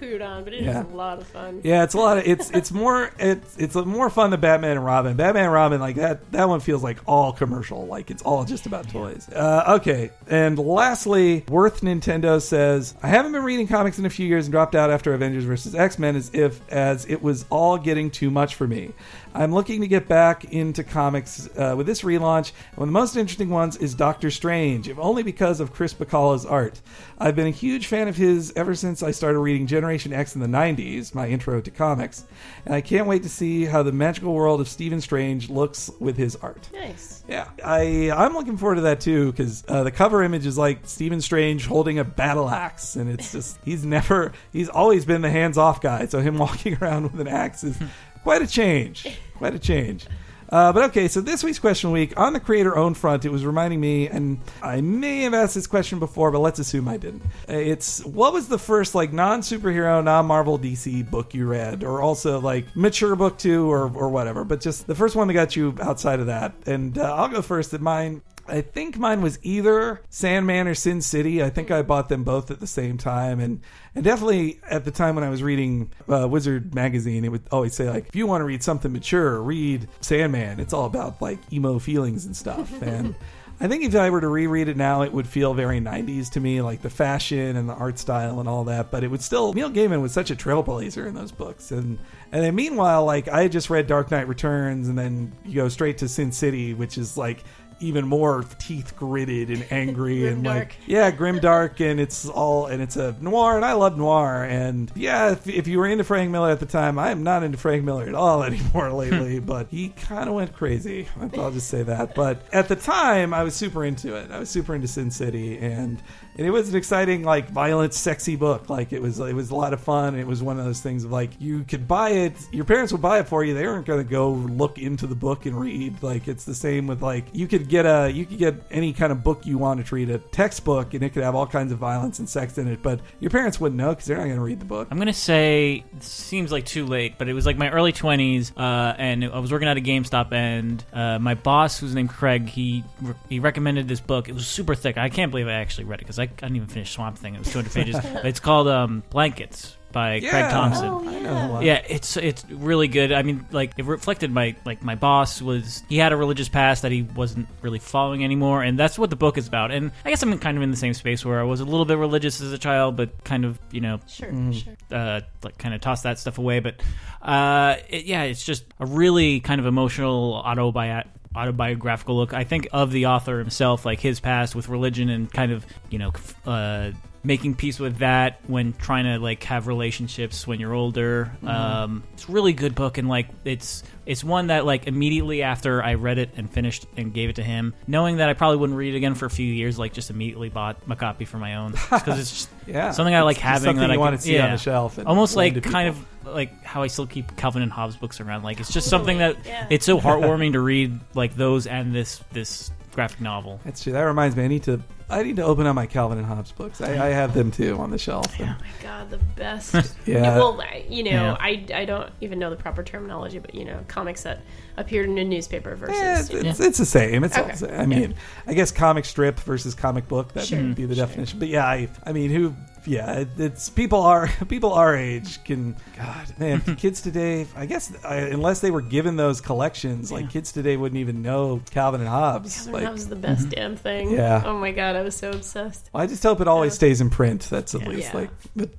pooed on, but it is Yeah. a lot of fun. Yeah, it's a lot of it's it's more it's it's more fun than Batman and Robin. Batman and Robin like that that one feels like all commercial, like it's all just about toys. Uh, okay, and lastly, Worth Nintendo says I haven't been reading comics in a few years and dropped out after Avengers versus X Men as if as it was all getting too much for me. I'm looking to get back into comics uh, with this relaunch. One of the most interesting ones is Doctor Strange, if only because of Chris Bachalo's art. I've been a huge fan of his ever since I started reading Generation X in the 90s, my intro to comics, and I can't wait to see how the magical world of Stephen Strange looks with his art. Nice. Yeah, I I'm looking forward to that too because uh, the cover image is like Stephen Strange holding a battle axe, and it's just he's never he's always been the hands off guy, so him walking around with an axe is quite a change, quite a change. Uh, but okay, so this week's question week on the creator owned front, it was reminding me, and I may have asked this question before, but let's assume I didn't. Uh, It's what was the first like non superhero, non Marvel DC book you read, or also like mature book too, or or whatever, but just the first one that got you outside of that. And uh, I'll go first. At mine, I think mine was either Sandman or Sin City. I think I bought them both at the same time, and and definitely at the time when I was reading uh, Wizard magazine, it would always say like, if you want to read something mature, read Sandman. It's all about like emo feelings and stuff. And I think if I were to reread it now, it would feel very 90s to me, like the fashion and the art style and all that. But it would still, Neil Gaiman was such a trailblazer in those books. And and then meanwhile, like I had just read Dark Knight Returns, and then you go straight to Sin City, which is like even more teeth gritted and angry and like yeah grim dark and it's all and it's a noir and i love noir and yeah if, if you were into frank miller at the time i am not into frank miller at all anymore lately but he kind of went crazy i'll just say that but at the time i was super into it. I was super into sin city and and it was an exciting like violent sexy book like it was it was a lot of fun it was one of those things of like you could buy it your parents would buy it for you they weren't going to go look into the book and read like it's the same with like you could get a you could get any kind of book you want to read, a textbook, and it could have all kinds of violence and sex in it. But your parents wouldn't know because they're not going to read the book. I'm gonna say it seems like too late, but it was like my early 20s, uh, and I was working at a GameStop, and uh, my boss, who's named Craig, he he recommended this book. It was super thick. I can't believe I actually read it because I, I didn't even finish Swamp Thing. It was 200 pages. it's called um, Blankets by Yeah. Craig Thompson. Oh, I yeah. know. Yeah, it's it's really good. I mean, like it reflected my like my boss was he had a religious past that he wasn't really following anymore, and that's what the book is about. And I guess I'm kind of in the same space where I was a little bit religious as a child, but kind of you know Sure, Mm-hmm. sure. uh, like kind of toss that stuff away. But uh, it, yeah, it's just a really kind of emotional autobi- autobiographical look. I think of the author himself, like his past with religion, and kind of you know. Uh, making peace with that when trying to like have relationships when you're older um it's a really good book and like it's it's one that like immediately after i read it and finished and gave it to him knowing that i probably wouldn't read it again for a few years like just immediately bought a copy for my own because it's just Yeah. something i like It's having something that you I want to see on the shelf almost like kind people. of like how I still keep Calvin and Hobbes books around. Like it's just something that Yeah. it's so heartwarming to read, like those and this this graphic novel. That's true. That reminds me. I need to. I need to open up my Calvin and Hobbes books. I, I have them too on the shelf. And- Oh my god, the best. Yeah. Well, you know, Yeah. I, I don't even know the proper terminology, but you know, comics that appeared in a newspaper versus. Yeah, it's, you know- it's, it's the same. It's all Okay. the same. I mean, I guess comic strip versus comic book that Sure, would be the sure. definition. But yeah, I, I mean, who? Yeah, it, it's people are people our age can. God, man, kids today. I guess uh, unless they were given those collections, like kids today wouldn't even know Calvin and Hobbes. Calvin Like, that was the best damn thing. Yeah. Oh my god, I was so obsessed. I just hope it always Yeah. stays in print. That's at Yeah. least Yeah. like. But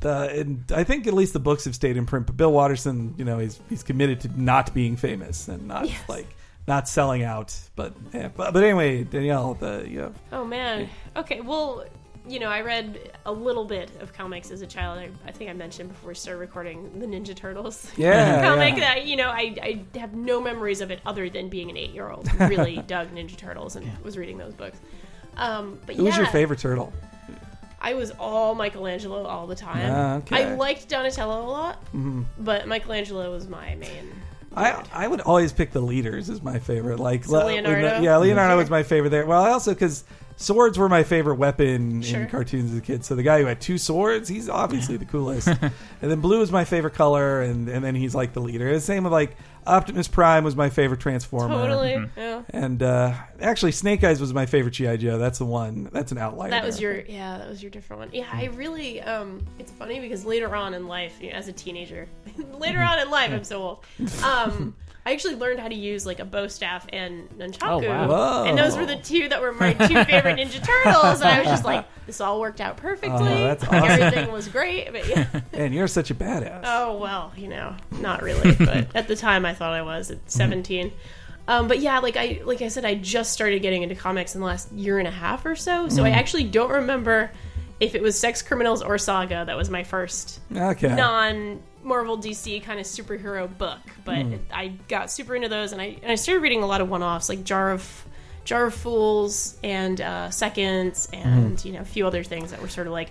the, and I think at least the books have stayed in print. But Bill Watterson, you know, he's he's committed to not being famous and not Yes. like not selling out. But yeah, but, but anyway, Danielle, the you know, Oh man. Okay, well, you know, I read a little bit of comics as a child. I, I think I mentioned before we started recording the Ninja Turtles. Yeah, comic yeah. that you know I, I have no memories of it other than being an eight year old who really dug Ninja Turtles and was reading those books. Um, but who was your favorite turtle? I was all Michelangelo all the time. Ah, okay. I liked Donatello a lot, Mhm. but Michelangelo was my main. I I would always pick the leaders as my favorite. Like So Le- Leonardo? yeah, Leonardo was my favorite there. Well, I also because swords were my favorite weapon Sure. in cartoons as a kid. So the guy who had two swords, he's obviously the coolest. and then blue is my favorite color, and and then he's like the leader. The same with like Optimus Prime was my favorite Transformer. Totally. Mm-hmm. Yeah. And uh, actually, Snake Eyes was my favorite GI Joe. That's the one. That's an outlier. That was there. your yeah, that was your different one. Yeah, I really um it's funny because later on in life, you know, as a teenager, later on in life, I'm so old. Um I actually learned how to use like a bow staff and nunchaku. Oh, wow. And those were the two that were my two favorite Ninja Turtles. And I was just like, this all worked out perfectly. Oh, that's awesome. Everything was great. But yeah. and you're such a badass. Oh well, you know, not really, but at the time I thought I was at 17. Um, but yeah, like I like I said, I just started getting into comics in the last year and a half or so. So I actually don't remember if it was Sex Criminals or Saga that was my first okay. non Marvel DC kind of superhero book. But I got super into those, and I and I started reading a lot of one offs like Jar of Jar of Fools and uh, Seconds, and you know a few other things that were sort of like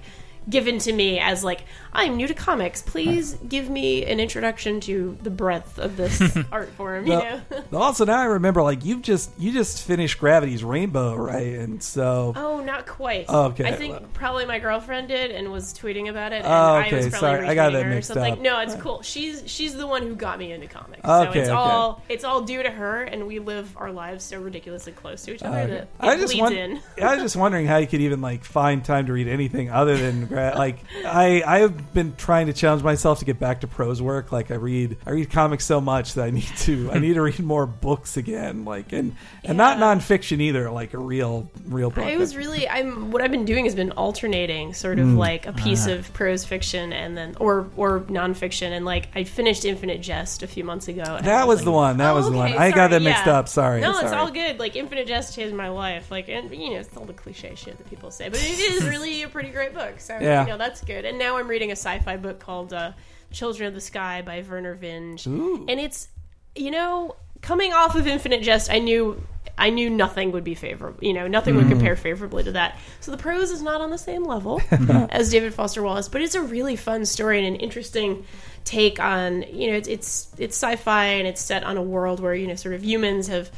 given to me as like I'm new to comics. Please give me an introduction to the breadth of this art form. You Well, know. Also, now I remember, like you've just you just finished Gravity's Rainbow, right? And so, Oh, not quite. Oh, okay. I think probably my girlfriend did and was tweeting about it. And Oh, I okay. was probably Sorry, I got retweeting that her or mixed something. up. No, it's cool. She's she's the one who got me into comics. Okay, so it's okay. all it's all due to her, and we live our lives so ridiculously close to each other Okay. that it I just bleeds want, in. I was just wondering how you could even like find time to read anything other than gra- like I I've been trying to challenge myself to get back to prose work. Like I read I read comics so much that I need to I need to read more books again. Like and and not nonfiction either. Like a real real book. I was really I'm what I've been doing has been alternating sort Mm. of like a piece Ah. of prose fiction and then or or nonfiction and like I finished Infinite Jest a few months ago. and that was like, the one. That Oh, was the one. okay, I got sorry, that mixed yeah. up. Sorry. No, sorry. it's all good. Like Infinite Jest changed my life. Like, and you know, it's all the cliche shit that people say, but it is really a pretty great book. So Yeah. you know, that's good. And now I'm reading a sci-fi book called uh, "Children of the Sky" by Vernor Vinge, Ooh. and it's you know, coming off of Infinite Jest, I knew. I knew nothing would be favorable. You know, nothing would compare favorably to that. So the prose is not on the same level as David Foster Wallace, but it's a really fun story and an interesting take on. You know, it's it's, it's sci-fi and it's set on a world where you know, sort of humans have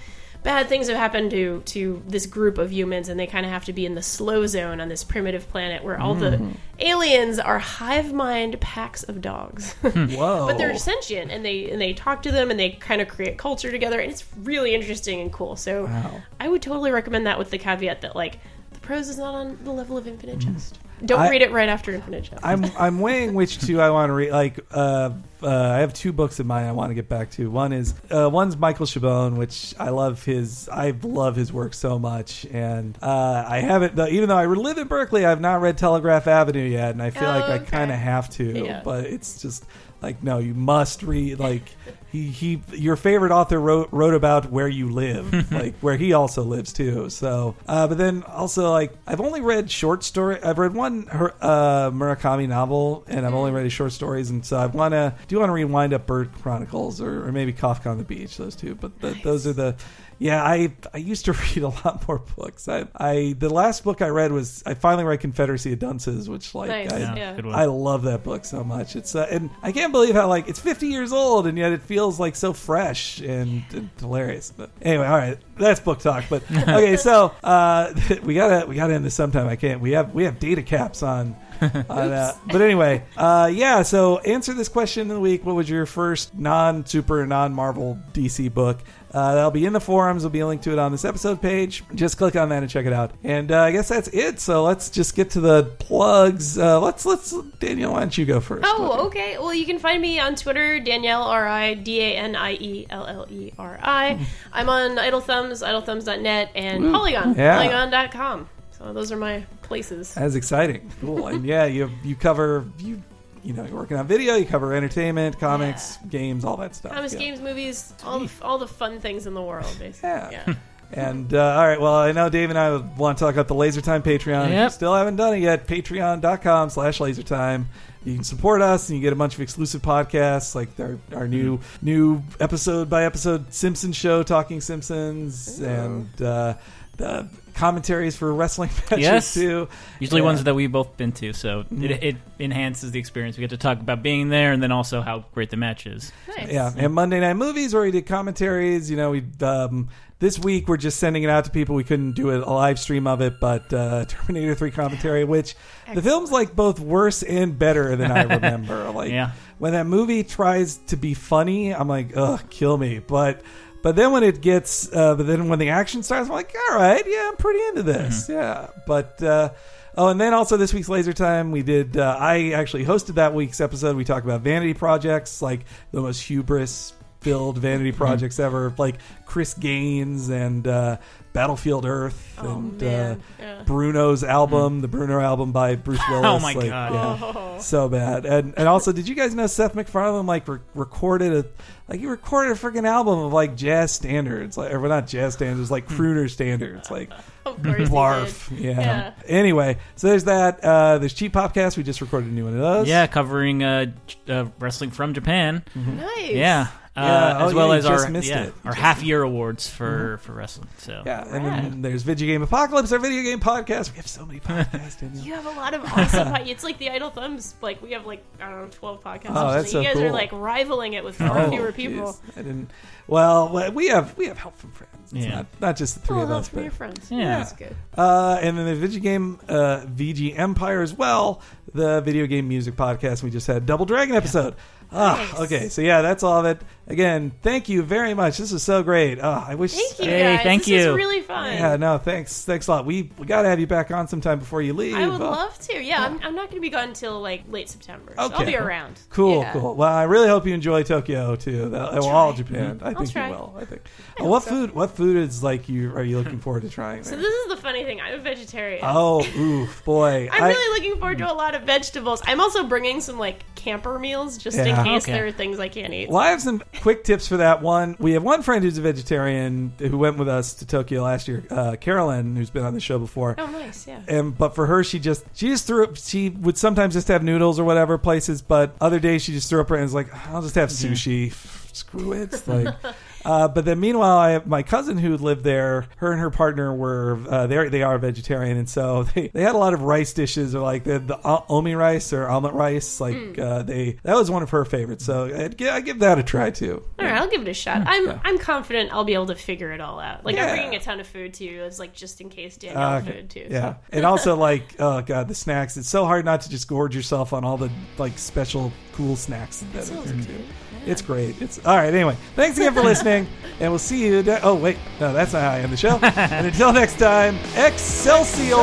bad things have happened to to this group of humans, and they kind of have to be in the slow zone on this primitive planet where all the mm-hmm. aliens are hive mind packs of dogs. Hmm. Whoa. but they're sentient and they and they talk to them and they kind of create culture together and it's really interesting and cool so Wow. i would totally recommend that with the caveat that like the prose is not on the level of infinite mm-hmm. jest don't I- read it right after infinite jest I'm I'm weighing which two I want to read. Like, uh, uh, I have two books in mind I want to get back to. One is uh, one's Michael Chabon, which I love his I love his work so much, and uh, I haven't even though I live in Berkeley, I've not read Telegraph Avenue yet, and I feel Oh, like I kind of have to, Yeah. but it's just like no, you must read like. He, he your favorite author wrote wrote about where you live like where he also lives too so uh, but then also like I've only read short story I've read one her, uh, Murakami novel and I've only read his short stories and so I want to do want to read Wind Up Bird Chronicles or, or maybe Kafka on the Beach those two but the, those are the yeah I I used to read a lot more books I I the last book I read was I finally read Confederacy of Dunces which like Nice. I, Yeah, Yeah. I love that book so much. It's uh, and I can't believe how like it's 50 years old and yet it feels like so fresh and, and hilarious. But anyway, all right, that's book talk. But okay, so uh, we gotta we gotta end this sometime. I can't. We have we have data caps on. on uh, but anyway, uh, yeah. So answer this question of the week. What was your first non super non Marvel DC book? Uh, that'll be in the forums. There'll be a link to it on this episode page. Just click on that and check it out. And uh, I guess that's it. So let's just get to the plugs. Uh, let's let's Daniel, why don't you go first? Oh, okay. Well, you can find me on Twitter, Danielle R I D A N I E L L E R I. I'm on Idle Thumbs, idlethumbs.net, and Polygon, Yeah. polygon.com. So those are my places. That's exciting. Cool. and yeah, you you cover you you know you're working on video. You cover entertainment, comics, games, all that stuff. Comics, yeah. games, movies, all the, all the fun things in the world, basically. Yeah. And uh, all right, well, I know Dave and I want to talk about the Laser Time Patreon. If you Yep. still haven't done it yet, patreon.com slash lasertime. You can support us and you get a bunch of exclusive podcasts like our, our new new episode by episode Simpsons show, Talking Simpsons, and uh, the commentaries for wrestling matches Yes. too. Usually Yeah. ones that we've both been to, so it, it enhances the experience. We get to talk about being there, and then also how great the match is. Nice. Yeah, and Monday Night Movies where we did commentaries. You know, we um, this week we're just sending it out to people. We couldn't do a, a live stream of it, but uh, Terminator Three commentary, which the film's like both worse and better than I remember. like Yeah. when that movie tries to be funny, I'm like, ugh, kill me. But but then when it gets, uh, but then when the action starts, I'm like, all right, yeah, I'm pretty into this. Yeah, but. Uh, Oh, and then also this week's Laser Time, we did. Uh, I actually hosted that week's episode. We talked about vanity projects, like the most hubris filled vanity projects ever, like Chris Gaines and uh, Battlefield Earth Oh, and uh. Yeah. Bruno's album, the Bruno album by Bruce Willis. Oh, my like, God. yeah, Oh. so bad. And and also, did you guys know Seth MacFarlane like re- recorded a like he recorded a freaking album of like jazz standards, like or not jazz standards, like crooner standards, like Of course Barf. Yeah. Yeah. Anyway, so there's that. Uh, there's Cheap podcast. We just recorded a new one of those. Yeah, covering uh, uh, wrestling from Japan. Nice. Yeah. Uh, Yeah, oh, as well yeah, as our yeah, our half year awards for for wrestling. So Yeah. And Rad. then there's Video Game Apocalypse, our video game podcast. We have so many podcasts. Danielle. You have a lot of awesome. pod- it's like the Idle Thumbs. Like we have like I don't know, twelve podcasts. Oh, that's something. you so guys are like rivaling it with far Oh, fewer jeez. people. I didn't. Well, we have we have help from friends. It's Yeah. not, not just the three Oh, of us. from But, your friends. Yeah. that's good. uh, and then the video game uh, VG Empire as well, the video game music podcast. We just had Double Dragon episode. Ah, Nice. okay. So yeah, that's all of it. Again, thank you very much. This was so great. Ah, I wish. Thank you Hey, guys. thank this was you. really fun. Yeah, no, thanks, thanks a lot. We we got to have you back on sometime before you leave. I would Uh, love to. Yeah, I'm, I'm not going to be gone until like late September. So I'll be around. Cool, Yeah. cool. Well, I really hope you enjoy Tokyo too. That, well, all Japan. I think try. you will. I think. Oh, what so. food? What food is like you? Are you looking forward to trying? So this is the funny thing. I'm a vegetarian. oh, oof, boy. I'm I- really looking forward to a lot of vegetables. I'm also bringing some like camper meals just Yeah. in case Okay. there are things I can't eat. Well, I have some quick tips for that one. We have one friend who's a vegetarian who went with us to Tokyo last year, uh, Carolyn, who's been on the show before. Oh, nice. Yeah. And but for her, she just she just threw up. She would sometimes just have noodles or whatever places, but other days she just threw up her hands like, I'll just have sushi. Screw it. It's like, Uh, but then meanwhile, I have my cousin who lived there. Her and her partner were uh, they they are vegetarian, and so they, they had a lot of rice dishes, or like the, the omurice or omelet rice. Like Hmm. uh, they that was one of her favorites. So I'd, I'd give that a try too. All right, I'll give it a shot. I'm Yeah. I'm confident I'll be able to figure it all out. Like Yeah. I'm bringing a ton of food to you, as like just in case Danielle Uh, food too. Yeah, and also like oh god, the snacks. It's so hard not to just gorge yourself on all the like special cool snacks that are sounds there too. It's great. It's all right. Anyway, thanks again for listening, and we'll see you. ne- oh wait, no, that's not how I end the show. and until next time, Excelsior.